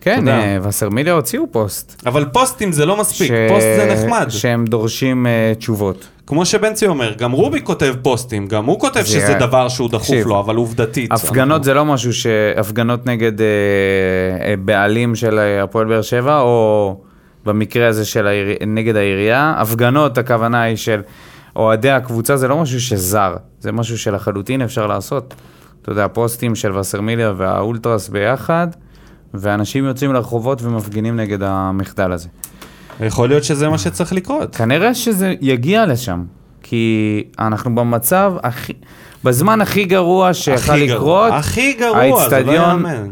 כן. אה, וסרמיליה הוציאו פוסט. אבל פוסטים זה לא מספיק, ש- פוסט זה נחמד. שהם דורשים אה, תשובות. כמו שבנצי אומר, גם רובי כותב פוסטים, גם הוא כותב זה- שזה דבר שהוא דחוף תקשיב, לו, אבל עובדתית. הפגנות זה לא משהו ש... הפגנות נגד אה, בעלים של הפועל באר שבע, או במקרה הזה של העיר... נגד העירייה. הפגנות, הכוונה היא של אוהדי הקבוצה, זה לא משהו שזר, זה משהו שלחלוטין אפשר לעשות. אתה יודע, פוסטים של וסרמיליה והאולטרס ביחד, ואנשים יוצאים לרחובות ומפגינים נגד המחדל הזה. יכול להיות שזה מה שצריך לקרות. כנראה שזה יגיע לשם, כי אנחנו במצב הכי... בזמן הכי גרוע שיכול לקרות, הכי גרוע, זה לא יאמן.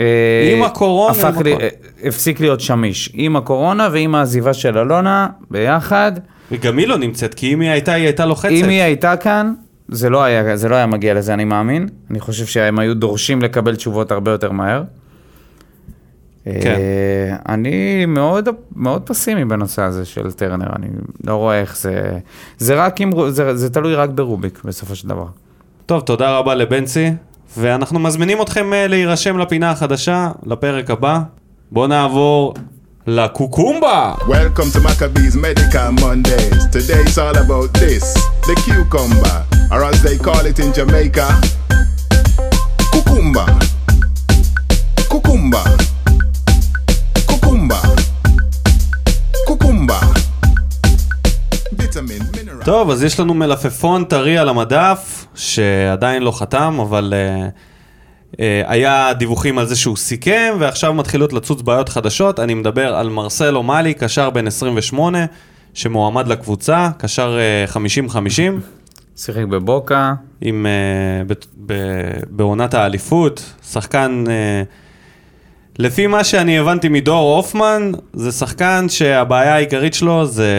אה, עם הקורונה, הפך עם לי, הכל. אה, הפסיק להיות שמיש. עם הקורונה ועם העזיבה של אלונה, ביחד. וגם היא לא נמצאת, כי אם היא הייתה, היא הייתה לוחצת. אם היא הייתה כאן, זה לא היה, זה לא היה מגיע לזה, אני מאמין. אני חושב שהם היו דורשים לקבל תשובות הרבה יותר מהר. כן. אה, אני מאוד, מאוד פסימי בנושא הזה של טרנר, אני לא רואה איך זה... זה רק אם... זה, זה תלוי רק ברוביק, בסופו של דבר. טוב, תודה רבה לבנצי, ואנחנו מזמינים אתכם אה, להירשם לפינה החדשה, לפרק הבא. בואו נעבור לקוקומבה! Welcome to Maccabees Medical Mondays. Today it's all about this the cucumber, or as they call it in Jamaica, cucumba. Cucumba. Cucumba. Cucumba. Vitamins, minerals. טוב, אז יש לנו מלפפון טרי על המדף, שעדיין לא חתם, אבל uh, uh, היה דיווחים על זה שהוא סיכם, ועכשיו מתחילות לצוץ בעיות חדשות. אני מדבר על מרסלו מאלי, קשר בן 28, שמועמד לקבוצה, קשר uh, 50-50, שיחק בבוקה, עם, uh, ב, ב, בעונת האליפות, שחקן... Uh, לפי מה שאני הבנתי מדור הופמן, זה שחקן שהבעיה העיקרית שלו זה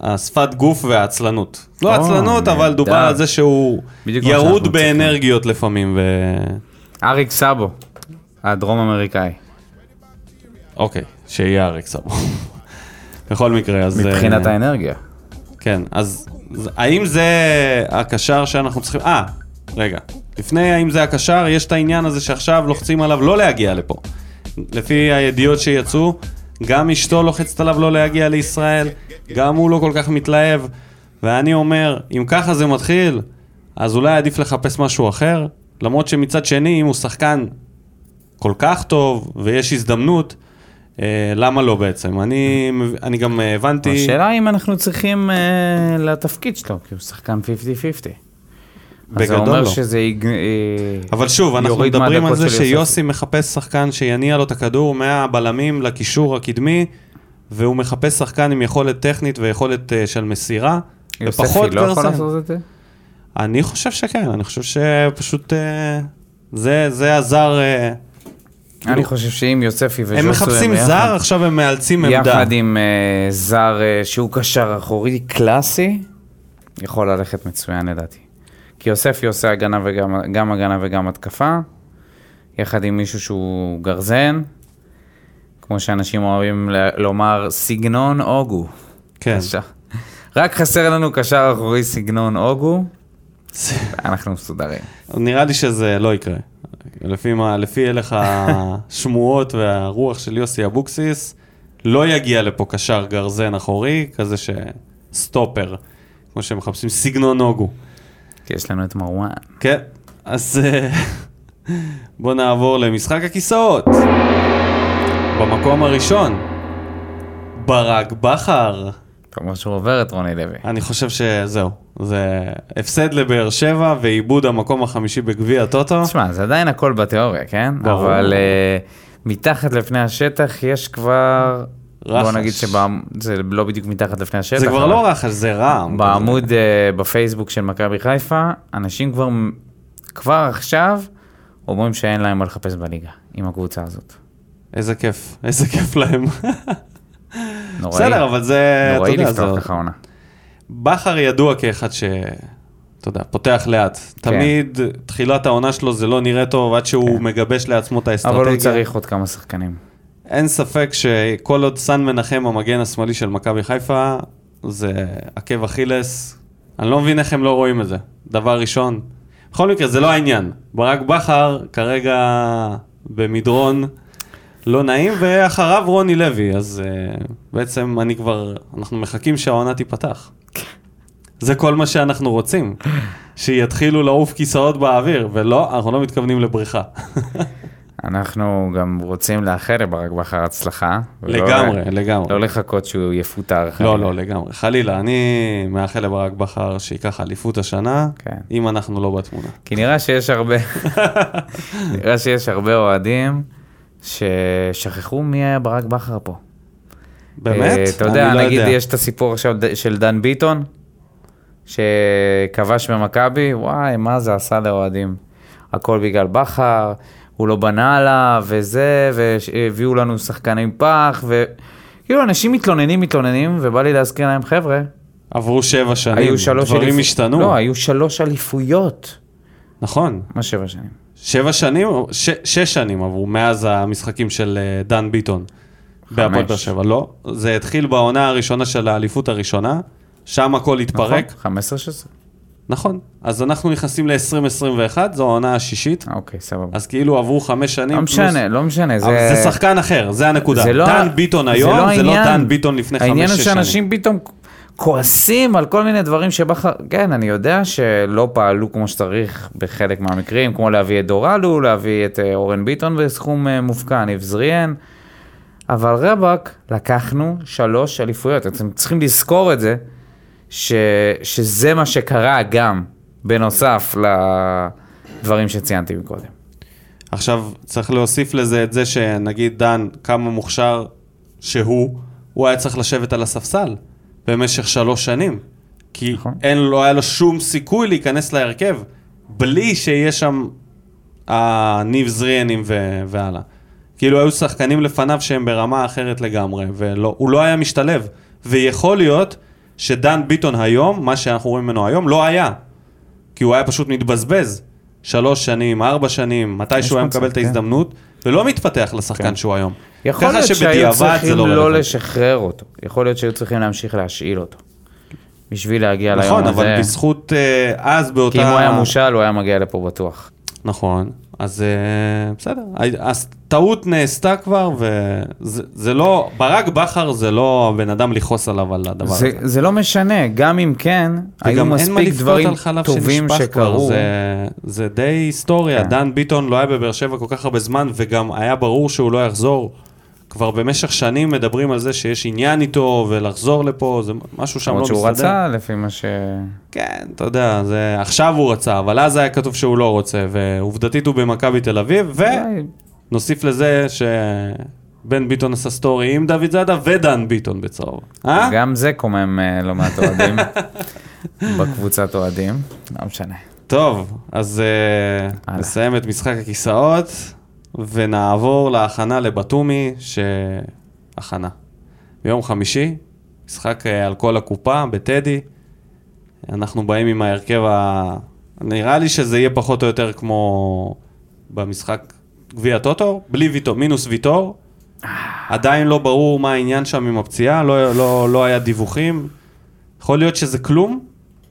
השפת גוף והעצלנות. לא עצלנות, אבל. דובר על זה שהוא ירוד. באנרגיות לפעמים, ו... אריק סאבו, הדרום אמריקאי. אוקיי, שיהיה אריק סבו. בכל מקרה, אז... מבחינת אה, האנרגיה. כן, אז האם זה הקשר שאנחנו צריכים... אה, רגע. לפני האם זה הקשר, יש את העניין הזה שעכשיו לוחצים עליו לא להגיע לפה. לפי הידיעות שיצאו, גם אשתו לוחצת עליו לא להגיע לישראל, גם הוא לא כל כך מתלהב, ואני אומר, אם ככה זה מתחיל, אז אולי עדיף לחפש משהו אחר, למרות שמצד שני, אם הוא שחקן כל כך טוב ויש הזדמנות, אה, למה לא בעצם? אני, אני גם הבנתי... השאלה אם אנחנו צריכים אה, לתפקיד שלו, כי הוא שחקן 50-50. אז זה בגדול אומר לא. שזה יג... אה, אבל שוב, אנחנו מדברים על זה. שיוסי מחפש שחקן שיניע לו את הכדור מהבלמים לקישור הקדמי, והוא מחפש שחקן עם יכולת טכנית ויכולת uh, של מסירה, ופחות לא יכול. לעשות את זה? אני חושב שכן, אני חושב שפשוט uh, זה, זה הזר, uh, אני חושב שאם יוספי וז'וסוי... הם מחפשים יחד- זר, עכשיו הם מאלצים עמדה. יחד עם אה, זר אה, שהוא קשר אחורי קלאסי, יכול ללכת מצוין לדעתי. כי יוספי עושה הגנה וגם גם הגנה וגם התקפה, יחד עם מישהו שהוא גרזן, כמו שאנשים אוהבים לומר, סגנון אוגו. כן. קשר. רק חסר לנו קשר אחורי סגנון אוגו, אנחנו מסודרים. נראה לי שזה לא יקרה. לפי, מה, לפי הלך השמועות והרוח של יוסי אבוקסיס, לא יגיע לפה קשר גרזן אחורי, כזה שסטופר, כמו שמחפשים סגנון נוגו. כי יש לנו את מרואן. כן, אז אה, בואו נעבור למשחק הכיסאות. במקום הראשון, ברק בכר. אתה אומר שהוא עובר את רוני לוי. אני חושב שזהו, זה הפסד לבאר שבע ועיבוד המקום החמישי בגביע הטוטו. תשמע, זה עדיין הכל בתיאוריה, כן? ברור. אבל uh, מתחת לפני השטח יש כבר... בוא רחש. נגיד שזה לא בדיוק מתחת לפני השטח. זה כבר לא רחש, זה רעם. בעמוד uh, בפייסבוק של מכבי חיפה, אנשים כבר, כבר עכשיו אומרים שאין להם מה לחפש בליגה עם הקבוצה הזאת. איזה כיף, איזה כיף להם. נוראי. בסדר, אבל זה, אתה נוראי יודע, לפתוח. ככה עונה. בכר ידוע כאחד ש... אתה יודע, פותח לאט. כן. תמיד תחילת העונה שלו זה לא נראה טוב עד שהוא מגבש לעצמו את האסטרטגיה. אבל הוא צריך עוד כמה שחקנים. אין ספק שכל עוד סן מנחם, המגן השמאלי של מכבי חיפה, זה עקב אכילס. אני לא מבין איך הם לא רואים את זה. דבר ראשון. בכל מקרה, זה לא העניין. ברק בכר כרגע במדרון לא נעים, ואחריו רוני לוי, אז uh, בעצם אני כבר, אנחנו מחכים שהעונה תיפתח. זה כל מה שאנחנו רוצים, שיתחילו לעוף כיסאות באוויר, ולא, אנחנו לא מתכוונים לבריכה. אנחנו גם רוצים לאחל לברק בכר הצלחה. ולא- לגמרי, לגמרי. לא לחכות שהוא יפוטר. לא, חלילה. לא, לגמרי. חלילה, אני מאחל לברק בכר שייקח אליפות השנה, כן. אם אנחנו לא בתמונה. כי נראה שיש הרבה, נראה שיש הרבה אוהדים ששכחו מי היה ברק בכר פה. באמת? אה, אתה יודע, אני לא נגיד יודע. יש את הסיפור עכשיו של דן ביטון, שכבש במכבי, וואי, מה זה עשה לאוהדים. הכל בגלל בכר, הוא לא בנה עליו, וזה, והביאו לנו שחקני פח, וכאילו אנשים מתלוננים, מתלוננים, ובא לי להזכיר להם, חבר'ה, עברו שבע שנים, היו שלוש דברים אליפו- השתנו. לא, היו שלוש אליפויות. נכון. מה שבע שנים? שבע שנים, ש- שש שנים עברו מאז המשחקים של אה, דן ביטון. בהפועל באר שבע. לא, זה התחיל בעונה הראשונה של האליפות הראשונה, שם הכל התפרק. נכון, 15-16. נכון. אז אנחנו נכנסים ל-2021, זו העונה השישית. אוקיי, סבבה. אז כאילו עברו חמש שנים. לא פלוס- משנה, לא משנה. אבל זה שחקן אחר, זה הנקודה. זה לא- דן ביטון היום, זה לא העניין. דן ביטון לפני חמש-שש שנים. העניין הוא שאנשים פתאום כועסים על כל מיני דברים שבכר... כן, אני יודע שלא פעלו כמו שצריך בחלק מהמקרים, כמו להביא את דורלו, להביא את אה, אורן ביטון בסכום אה, מופקע, ניב זריאן, אבל רבאק, לקחנו שלוש אליפויות. אתם צריכים לזכור את זה, ש... שזה מה שקרה גם, בנוסף לדברים שציינתי מקודם. עכשיו, צריך להוסיף לזה את זה שנגיד דן, כמה מוכשר שהוא, הוא היה צריך לשבת על הספסל במשך שלוש שנים. כי נכון. אין, לא היה לו שום סיכוי להיכנס להרכב, בלי שיהיה שם הניב זריאנים ו- והלאה. כאילו היו שחקנים לפניו שהם ברמה אחרת לגמרי, והוא לא היה משתלב. ויכול להיות שדן ביטון היום, מה שאנחנו רואים ממנו היום, לא היה. כי הוא היה פשוט מתבזבז. שלוש שנים, ארבע שנים, מתי שהוא היה מקבל את כן. ההזדמנות, ולא מתפתח לשחקן שהוא היום. יכול להיות שהיו זה צריכים לא לא. לשחרר אותו. יכול להיות שהיו צריכים להמשיך להשאיל אותו. בשביל להגיע ליום נכון, הזה. אבל בזכות אה, אז באותה... כי אם הוא היה מושל, הוא היה מגיע לפה בטוח. נכון, אז אה, בסדר. אז טעות נעשתה כבר, וזה זה לא... ברק בכר זה לא הבן אדם לכעוס עליו על הדבר זה, הזה. זה לא משנה, גם אם כן, היו מספיק דברים טובים שקרו. זה, זה די היסטוריה. כן. דן ביטון לא היה בבאר שבע כל כך הרבה זמן, וגם היה ברור שהוא לא יחזור. כבר במשך שנים מדברים על זה שיש עניין איתו, ולחזור לפה, זה משהו שם לא למרות מסתדר. שהוא רצה, לפי מה ש... כן, אתה יודע, זה... עכשיו הוא רצה, אבל אז היה כתוב שהוא לא רוצה, ועובדתית הוא במכבי תל אביב, ונוסיף לזה שבן ביטון עשה סטורי עם דוד זאדה ודן ביטון בצהוב. אה? גם זה קומם אה, לא מעט אוהדים, בקבוצת אוהדים, לא משנה. טוב, אז אה. נסיים את משחק הכיסאות, ונעבור להכנה לבתומי, שהכנה. ביום חמישי, משחק אה, על כל הקופה בטדי. אנחנו באים עם ההרכב ה... נראה לי שזה יהיה פחות או יותר כמו במשחק גביע טוטו, בלי ויטור, מינוס ויטור. עדיין לא ברור מה העניין שם עם הפציעה, לא, לא, לא היה דיווחים. יכול להיות שזה כלום,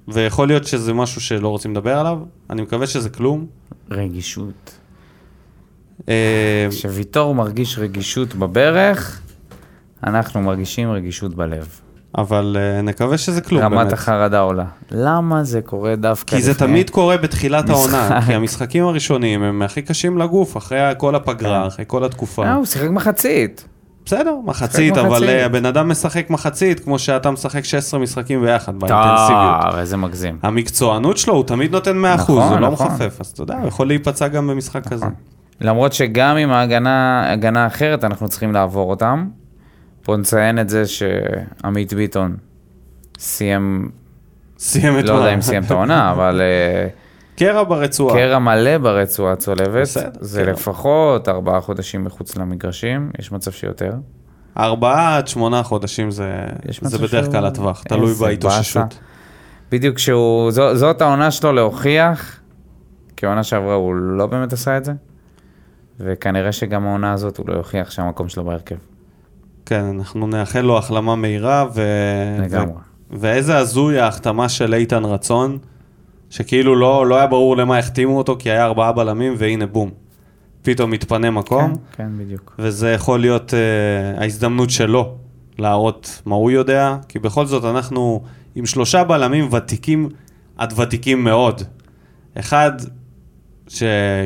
ויכול להיות שזה משהו שלא רוצים לדבר עליו. אני מקווה שזה כלום. רגישות. אה, כשוויטור מרגיש רגישות בברך, אנחנו מרגישים רגישות בלב. אבל אה, נקווה שזה כלום רמת באמת. החרדה עולה. למה זה קורה דווקא כי זה לפני? תמיד קורה בתחילת העונה, משחק. כי המשחקים הראשונים הם הכי קשים לגוף, אחרי כל כן. הפגרה, אחרי כל התקופה. אה, הוא שיחק מחצית. בסדר, מחצית, מחצית. אבל אה, הבן אדם משחק מחצית, כמו שאתה משחק 16 משחקים ביחד, באינטנסיביות. טוב, איזה מגזים. המקצוענות שלו, הוא תמיד נותן 100%, נכון, הוא לא נכון. מחפף, אז אתה יודע, הוא יכול להיפצע גם במשחק כזה. למרות שגם עם ההגנה, הגנה אחרת, אנחנו צריכים לעבור אותם. פה נציין את זה שעמית ביטון סיים, סיים את לא? יודע אם סיים את העונה, אבל אה, קרע ברצועה. קרע מלא ברצועה הצולבת. בסדר, זה קרע. לפחות ארבעה חודשים מחוץ למגרשים, יש מצב שיותר. ארבעה עד שמונה חודשים זה זה בדרך שהוא- כלל הטווח, תלוי איזה בהתאוששות. בדיוק כשהוא, זו, זאת העונה שלו להוכיח, כי העונה שעברה הוא לא באמת עשה את זה, וכנראה שגם העונה הזאת הוא לא יוכיח שהמקום שלו בהרכב. כן, אנחנו נאחל לו החלמה מהירה, ו... לגמרי. ו... ואיזה הזוי ההחתמה של איתן רצון, שכאילו לא, לא היה ברור למה החתימו אותו, כי היה ארבעה בלמים, והנה בום. פתאום מתפנה מקום, כן, כן, בדיוק. וזה יכול להיות uh, ההזדמנות שלו להראות מה הוא יודע, כי בכל זאת אנחנו עם שלושה בלמים ותיקים עד ותיקים מאוד. אחד, ש...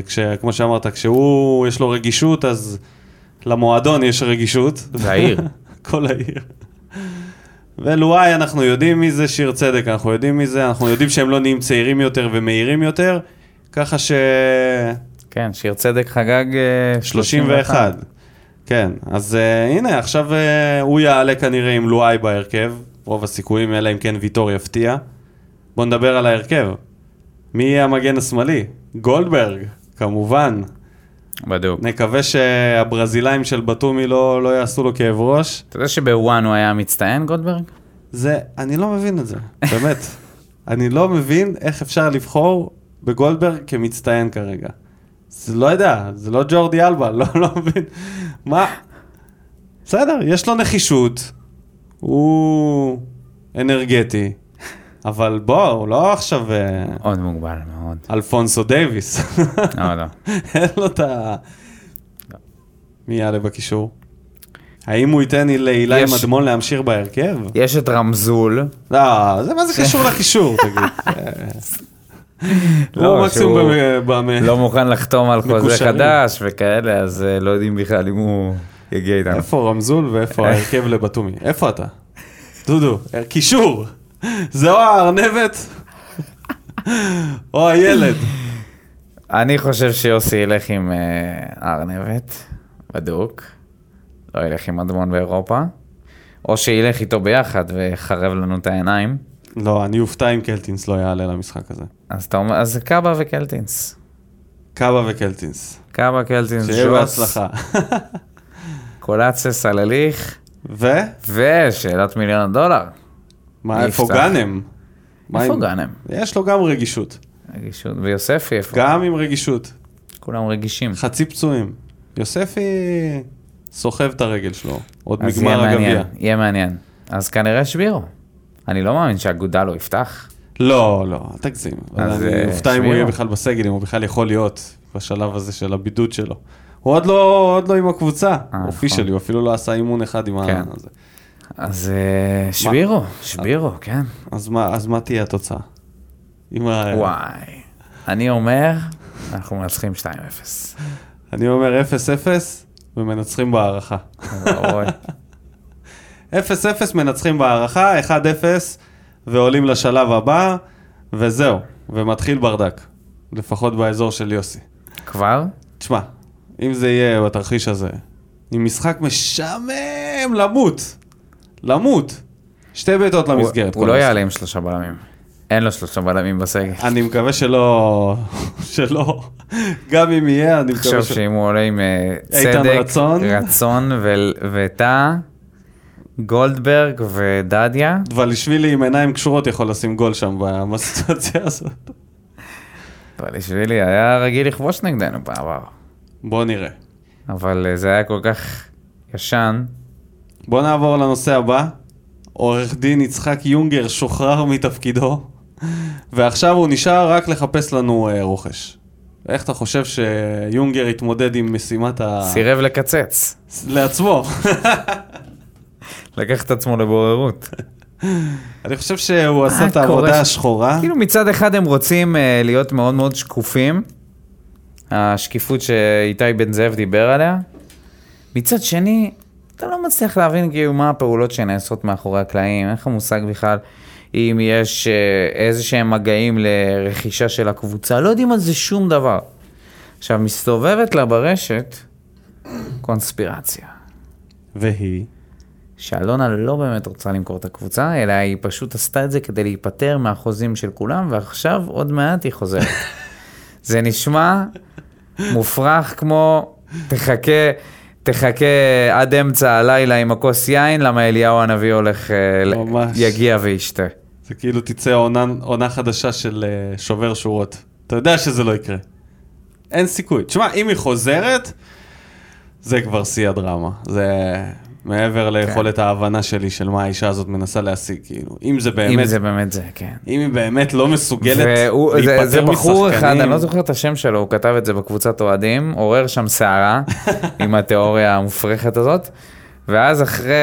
כש... כמו שאמרת, כשהוא, יש לו רגישות, אז למועדון יש רגישות. זה העיר. כל העיר. ולואי, אנחנו יודעים מי זה שיר צדק, אנחנו יודעים מי זה, אנחנו יודעים שהם לא נהיים צעירים יותר ומהירים יותר, ככה ש... כן, שיר צדק חגג אה, 31. כן, אז uh, הנה, עכשיו uh, הוא יעלה כנראה עם לואי בהרכב, רוב הסיכויים, אלא אם כן ויטור יפתיע. בואו נדבר על ההרכב. מי יהיה המגן השמאלי? גולדברג, כמובן. בדיוק. נקווה שהברזילאים של בתומי לא, לא יעשו לו כאב ראש. אתה יודע שבוואן הוא היה מצטיין, גולדברג? זה, אני לא מבין את זה, באמת. אני לא מבין איך אפשר לבחור בגולדברג כמצטיין כרגע. זה לא יודע, זה לא ג'ורדי אלבה, לא, לא מבין. מה? בסדר, יש לו נחישות, הוא אנרגטי, אבל בוא, הוא לא עכשיו אה, מאוד מוגבל, מאוד. אלפונסו דייוויס. לא, לא. אין לו את ה... מי יעלה בקישור? האם הוא ייתן לאילי יש- מדמון להמשיך בהרכב? יש את רמזול, לא, זה מה זה קשור לקישור, תגיד. לא, מקסימום במ- לא מוכן לחתום על חוזה. חדש וכאלה, אז אה, לא יודעים בכלל אם הוא יגיע איתנו. איפה רמזול ואיפה ההרכב לבתומי? איפה אתה? דודו, קישור. זה או הארנבת או הילד. אני חושב שיוסי ילך עם אה, ארנבת, בדוק. לא ילך עם אדמון באירופה. או שילך איתו ביחד ויחרב לנו את העיניים. לא, אני אופתע אם קלטינס לא יעלה למשחק הזה. אז אתה אומר, אז קאבה וקלטינס. קאבה וקלטינס. קאבה, קלטינס, שיהיה בהצלחה. קולאצה, סלליך, ו? ושאלת מיליון הדולר. מה, איפה? גאנם? איפה גאנם? יש לו גם רגישות. רגישות. ויוספי איפה? גם עם רגישות. כולם רגישים. חצי פצועים. יוספי סוחב את הרגל שלו. עוד מגמר הגביע. יהיה מעניין. אז כנראה שבירו. אני לא מאמין שהאגודה לא יפתח. לא, לא, אל תגזים. אז, אני אה, אופתע אם הוא. יהיה בכלל בסגל, אם הוא בכלל יכול להיות בשלב הזה של הבידוד שלו. הוא עוד לא, עוד לא עם הקבוצה, נכון. אופישלי, הוא אפילו לא עשה אימון אחד עם כן. ה... הזה. אז אה, שבירו, שבירו, כן. אז מה, אז מה תהיה התוצאה? וואי. אני אומר, אנחנו מנצחים 2-0. אני אומר 0-0 ומנצחים בהערכה. אוי. 0-0 מנצחים בהערכה, 1-0 ועולים לשלב הבא, וזהו, ומתחיל ברדק. לפחות באזור של יוסי. כבר? תשמע, אם זה יהיה בתרחיש הזה, עם משחק משעמם למות, למות. שתי בעיטות למסגרת. הוא לא. יעלה עם שלושה בלמים. אין לו שלושה בלמים בסגל. אני מקווה שלא, שלא, גם אם יהיה, אני מקווה ש... שאם הוא עולה עם אה, צדק, רצון. רצון וטאה, גולדברג ודדיה, דבלישווילי עם עיניים קשורות יכול לשים גול שם בסיטואציה הזאת. דבלישווילי היה רגיל לכבוש נגדנו בעבר. בוא נראה. אבל אה, זה היה כל כך ישן. בוא נעבור לנושא הבא. עורך דין יצחק יונגר שוחרר מתפקידו, ועכשיו הוא נשאר רק לחפש לנו אה, רוכש. איך אתה חושב שיונגר יתמודד עם משימת ה... סירב לקצץ. לעצמו. לקח את עצמו לבוררות. אני חושב שהוא עשה את העבודה ש- השחורה. כאילו מצד אחד הם רוצים אה, להיות מאוד מאוד שקופים, השקיפות שאיתי בן זאב דיבר עליה. מצד שני, אתה לא מצליח להבין כאילו מה הפעולות שנעשות מאחורי הקלעים, אין לך מושג בכלל אם יש אה, איזה שהם מגעים לרכישה של הקבוצה, לא יודעים על זה שום דבר. עכשיו, מסתובבת לה ברשת קונספירציה. והיא? שאלונה לא באמת רוצה למכור את הקבוצה, אלא היא פשוט עשתה את זה כדי להיפטר מהחוזים של כולם, ועכשיו עוד מעט היא חוזרת. זה נשמע מופרך כמו, תחכה, תחכה עד אמצע הלילה עם הכוס יין, למה אליהו הנביא הולך, אה, ממש. יגיע וישתה. זה כאילו תצא עונה, עונה חדשה של אה, שובר שורות. אתה יודע שזה לא יקרה. אין סיכוי. תשמע, אם היא חוזרת, זה כבר שיא הדרמה. זה מעבר ליכולת ההבנה שלי של מה האישה הזאת מנסה להשיג, כאילו. אם זה באמת, אם זה באמת זה, כן. אם היא באמת לא מסוגלת והוא- זה- להיפטר זה בחור אחד, משחקנים- אני לא זוכר את השם שלו, הוא כתב את זה בקבוצת אוהדים, עורר שם סערה עם התיאוריה המופרכת הזאת, ואז אחרי,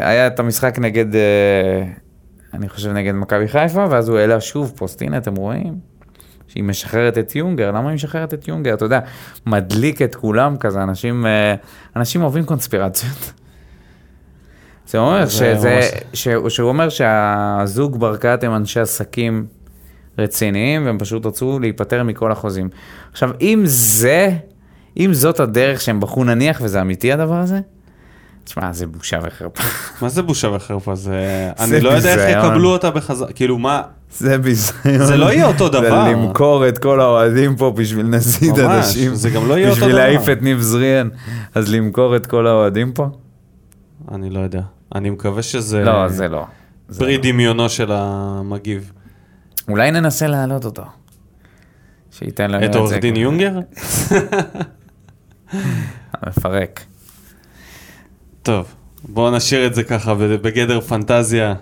היה את המשחק נגד, אה, אני חושב נגד מכבי חיפה, ואז הוא העלה שוב פוסט, הנה אתם רואים? שהיא משחררת את יונגר, למה היא משחררת את יונגר? אתה יודע, מדליק את כולם כזה, אנשים, אה, אנשים אוהבים קונספירציות. זה אומר זה שזה, ממש- שהוא, שהוא אומר שהזוג ברקת הם אנשי עסקים רציניים, והם פשוט רצו להיפטר מכל החוזים. עכשיו, אם זה, אם זאת הדרך שהם בחרו נניח, וזה אמיתי הדבר הזה, תשמע, זה בושה וחרפה. מה זה בושה וחרפה? זה... אני לא יודע איך. יקבלו אותה בחזרה. כאילו, מה... זה ביזיון. זה לא יהיה אותו דבר. זה למכור את כל האוהדים פה בשביל נזיד ממש, אנשים. זה גם לא יהיה אותו בשביל דבר. להעיף את ניב זריאן. אז למכור את כל האוהדים פה? אני לא יודע. אני מקווה שזה... לא, זה לא. זה פרי לא. דמיונו של המגיב. אולי ננסה להעלות אותו. שייתן לנו את את זה. עורך דין יונגר? המפרק. טוב, בואו נשאיר את זה ככה בגדר פנטזיה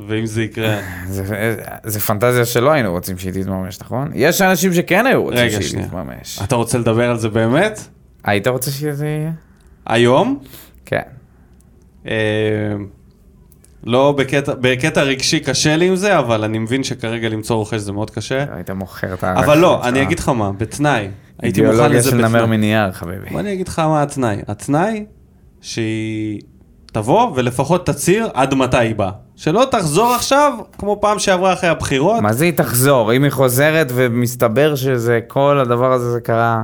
ואם זה יקרה... זה, זה פנטזיה שלא היינו רוצים שהיא תתממש, נכון? יש אנשים שכן היו רוצים רגע, שהיא שנייה. תתממש. אתה רוצה לדבר על זה באמת? היית רוצה שזה יהיה? היום? כן. אה, לא בקטע, בקטע רגשי קשה לי עם זה, אבל אני מבין שכרגע למצוא רוכש זה מאוד קשה. היית מוכר את אבל לא, אני אגיד לך מה, בתנאי. הייתי מוכן אידיאולוגיה לזה של נמר בתנאי. מנייר, חביבי. בוא אני אגיד לך מה התנאי. התנאי שהיא תבוא ולפחות תצהיר עד מתי היא באה. שלא תחזור עכשיו, כמו פעם שעברה אחרי הבחירות. מה זה היא תחזור? אם היא חוזרת ומסתבר שזה, כל הדבר הזה זה קרה...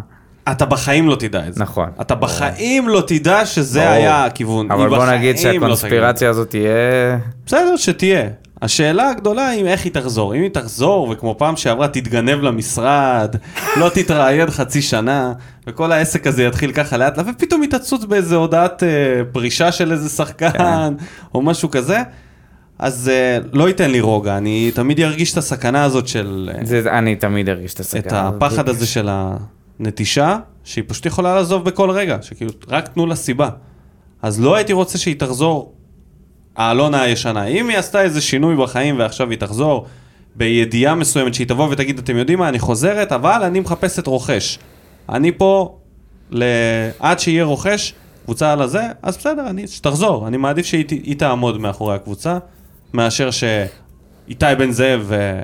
אתה בחיים לא תדע את זה. נכון. אתה בחיים לא תדע שזה. היה הכיוון. אבל בוא נגיד לא שהקונספירציה הזאת תהיה... בסדר, שתהיה. השאלה הגדולה היא איך היא תחזור. אם היא תחזור, וכמו פעם שעברה תתגנב למשרד, לא תתראיין חצי שנה, וכל העסק הזה יתחיל ככה לאט לאט, ופתאום היא תצוץ באיזה הודעת אה, פרישה של איזה שחקן, כן. או משהו כזה, אז אה, לא ייתן לי רוגע. אני תמיד ארגיש את הסכנה הזאת של... אה, זה, אני תמיד ארגיש את הסכנה. את הפחד הזה של הנטישה, שהיא פשוט יכולה לעזוב בכל רגע, שכאילו, רק תנו לה סיבה. אז לא הייתי רוצה שהיא תחזור, האלונה הישנה. אם היא עשתה איזה שינוי בחיים ועכשיו היא תחזור, בידיעה מסוימת שהיא תבוא ותגיד, אתם יודעים מה, אני חוזרת, אבל אני מחפשת רוכש. אני פה, ל... עד שיהיה רוכש, קבוצה על הזה, אז בסדר, אני... שתחזור. אני מעדיף שהיא תעמוד מאחורי הקבוצה, מאשר שאיתי בן זאב ו...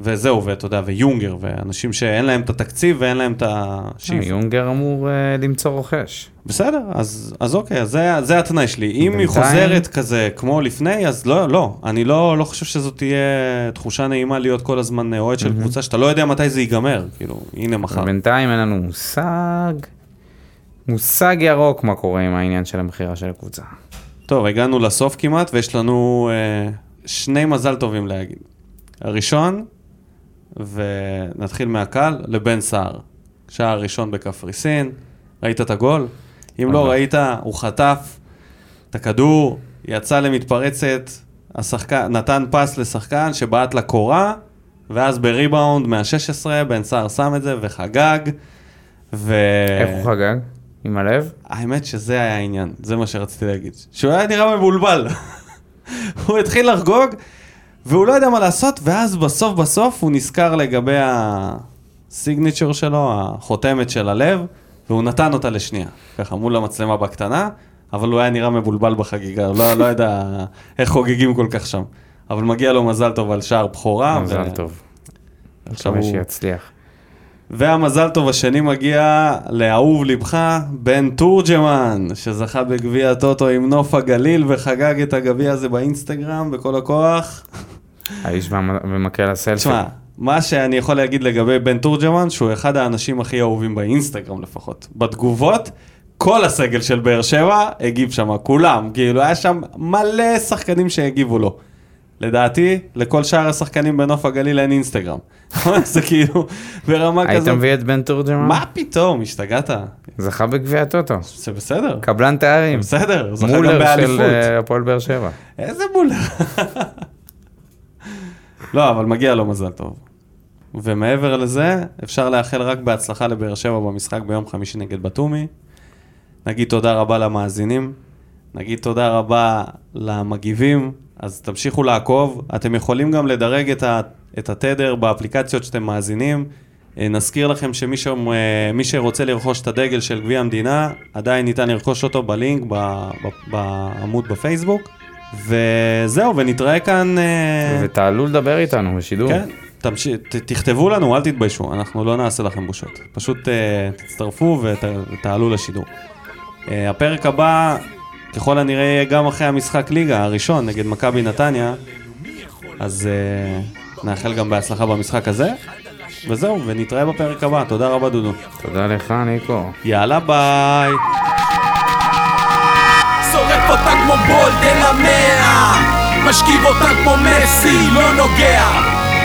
וזהו, ואתה יודע, ויונגר, ואנשים שאין להם את התקציב ואין להם את השאיפה. יונגר אמור אה, למצוא רוכש. בסדר, אז, אז אוקיי, אז זה, זה התנאי שלי. אם היא בינתיים- חוזרת כזה כמו לפני, אז לא, לא. אני לא, לא חושב שזאת תהיה תחושה נעימה להיות כל הזמן אה, אוהד של קבוצה שאתה לא יודע מתי זה ייגמר. כאילו, הנה מחר. בינתיים אין לנו מושג, מושג ירוק מה קורה עם העניין של המכירה של הקבוצה. טוב, הגענו לסוף כמעט, ויש לנו אה, שני מזל טובים להגיד. הראשון, ונתחיל מהקל, לבן סער. שער ראשון בקפריסין, ראית את הגול? אם לא. ראית, הוא חטף את הכדור, יצא למתפרצת, השחקן, נתן פס לשחקן שבעט לקורה, ואז בריבאונד מה-16, בן סער שם את זה וחגג. ו... איך הוא חגג? עם הלב? האמת שזה היה העניין, זה מה שרציתי להגיד. שהוא היה נראה מבולבל. הוא התחיל לחגוג, והוא לא יודע מה לעשות, ואז בסוף בסוף הוא נזכר לגבי הסיגניצ'ר שלו, החותמת של הלב, והוא נתן אותה לשנייה. ככה מול המצלמה בקטנה, אבל הוא היה נראה מבולבל בחגיגה, הוא לא, לא יודע איך חוגגים כל כך שם. אבל מגיע לו מזל טוב על שער בכורה. מזל ו- טוב. עכשיו הוא... שיצליח. והמזל טוב השני מגיע לאהוב לבך, בן תורג'מן, שזכה בגביע הטוטו עם נוף הגליל וחגג את הגביע הזה באינסטגרם בכל הכוח. האיש ומקל הסלפי. תשמע, מה שאני יכול להגיד לגבי בן תורג'מן, שהוא אחד האנשים הכי אהובים באינסטגרם לפחות. בתגובות, כל הסגל של באר שבע הגיב שם, כולם, כאילו היה שם מלא שחקנים שהגיבו לו. לדעתי, לכל שאר השחקנים בנוף הגליל אין אינסטגרם. זה כאילו, ברמה היית כזאת. מביא את בן תורג'מן? מה פתאום, השתגעת? זכה בגביע הטוטו. זה בסדר, קבלן תארים. בסדר, זכה גם מולר של באליפות. אה, הפועל באר שבע. איזה מולר? לא, אבל מגיע לו מזל טוב. ומעבר לזה, אפשר לאחל רק בהצלחה לבאר שבע במשחק ביום חמישי נגד בתומי. נגיד תודה רבה למאזינים, נגיד תודה רבה למגיבים, אז תמשיכו לעקוב. אתם יכולים גם לדרג את, ה, את התדר באפליקציות שאתם מאזינים. אה, נזכיר לכם שמי ש, אה, שרוצה לרכוש את הדגל של גביע המדינה, עדיין ניתן לרכוש אותו בלינק בעמוד בפייסבוק. וזהו, ונתראה כאן... אה, ותעלו לדבר איתנו בשידור. כן, תמש... ת, תכתבו לנו, אל תתביישו, אנחנו לא נעשה לכם בושות. פשוט uh, תצטרפו ות, ותעלו לשידור. Uh, הפרק הבא, ככל הנראה, יהיה גם אחרי המשחק ליגה הראשון נגד מכבי נתניה, אז uh, נאחל גם בהצלחה במשחק הזה. וזהו, ונתראה בפרק הבא. תודה רבה, דודו. תודה לך, ניקו. יאללה, ביי. שורף אותה כמו בולדן המאה. משכיב אותה כמו מסי, לא נוגע.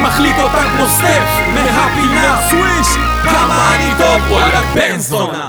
מחליט אותה כמו סטף מהפינה. סוויש כמה אני טוב, וואלה בן זונה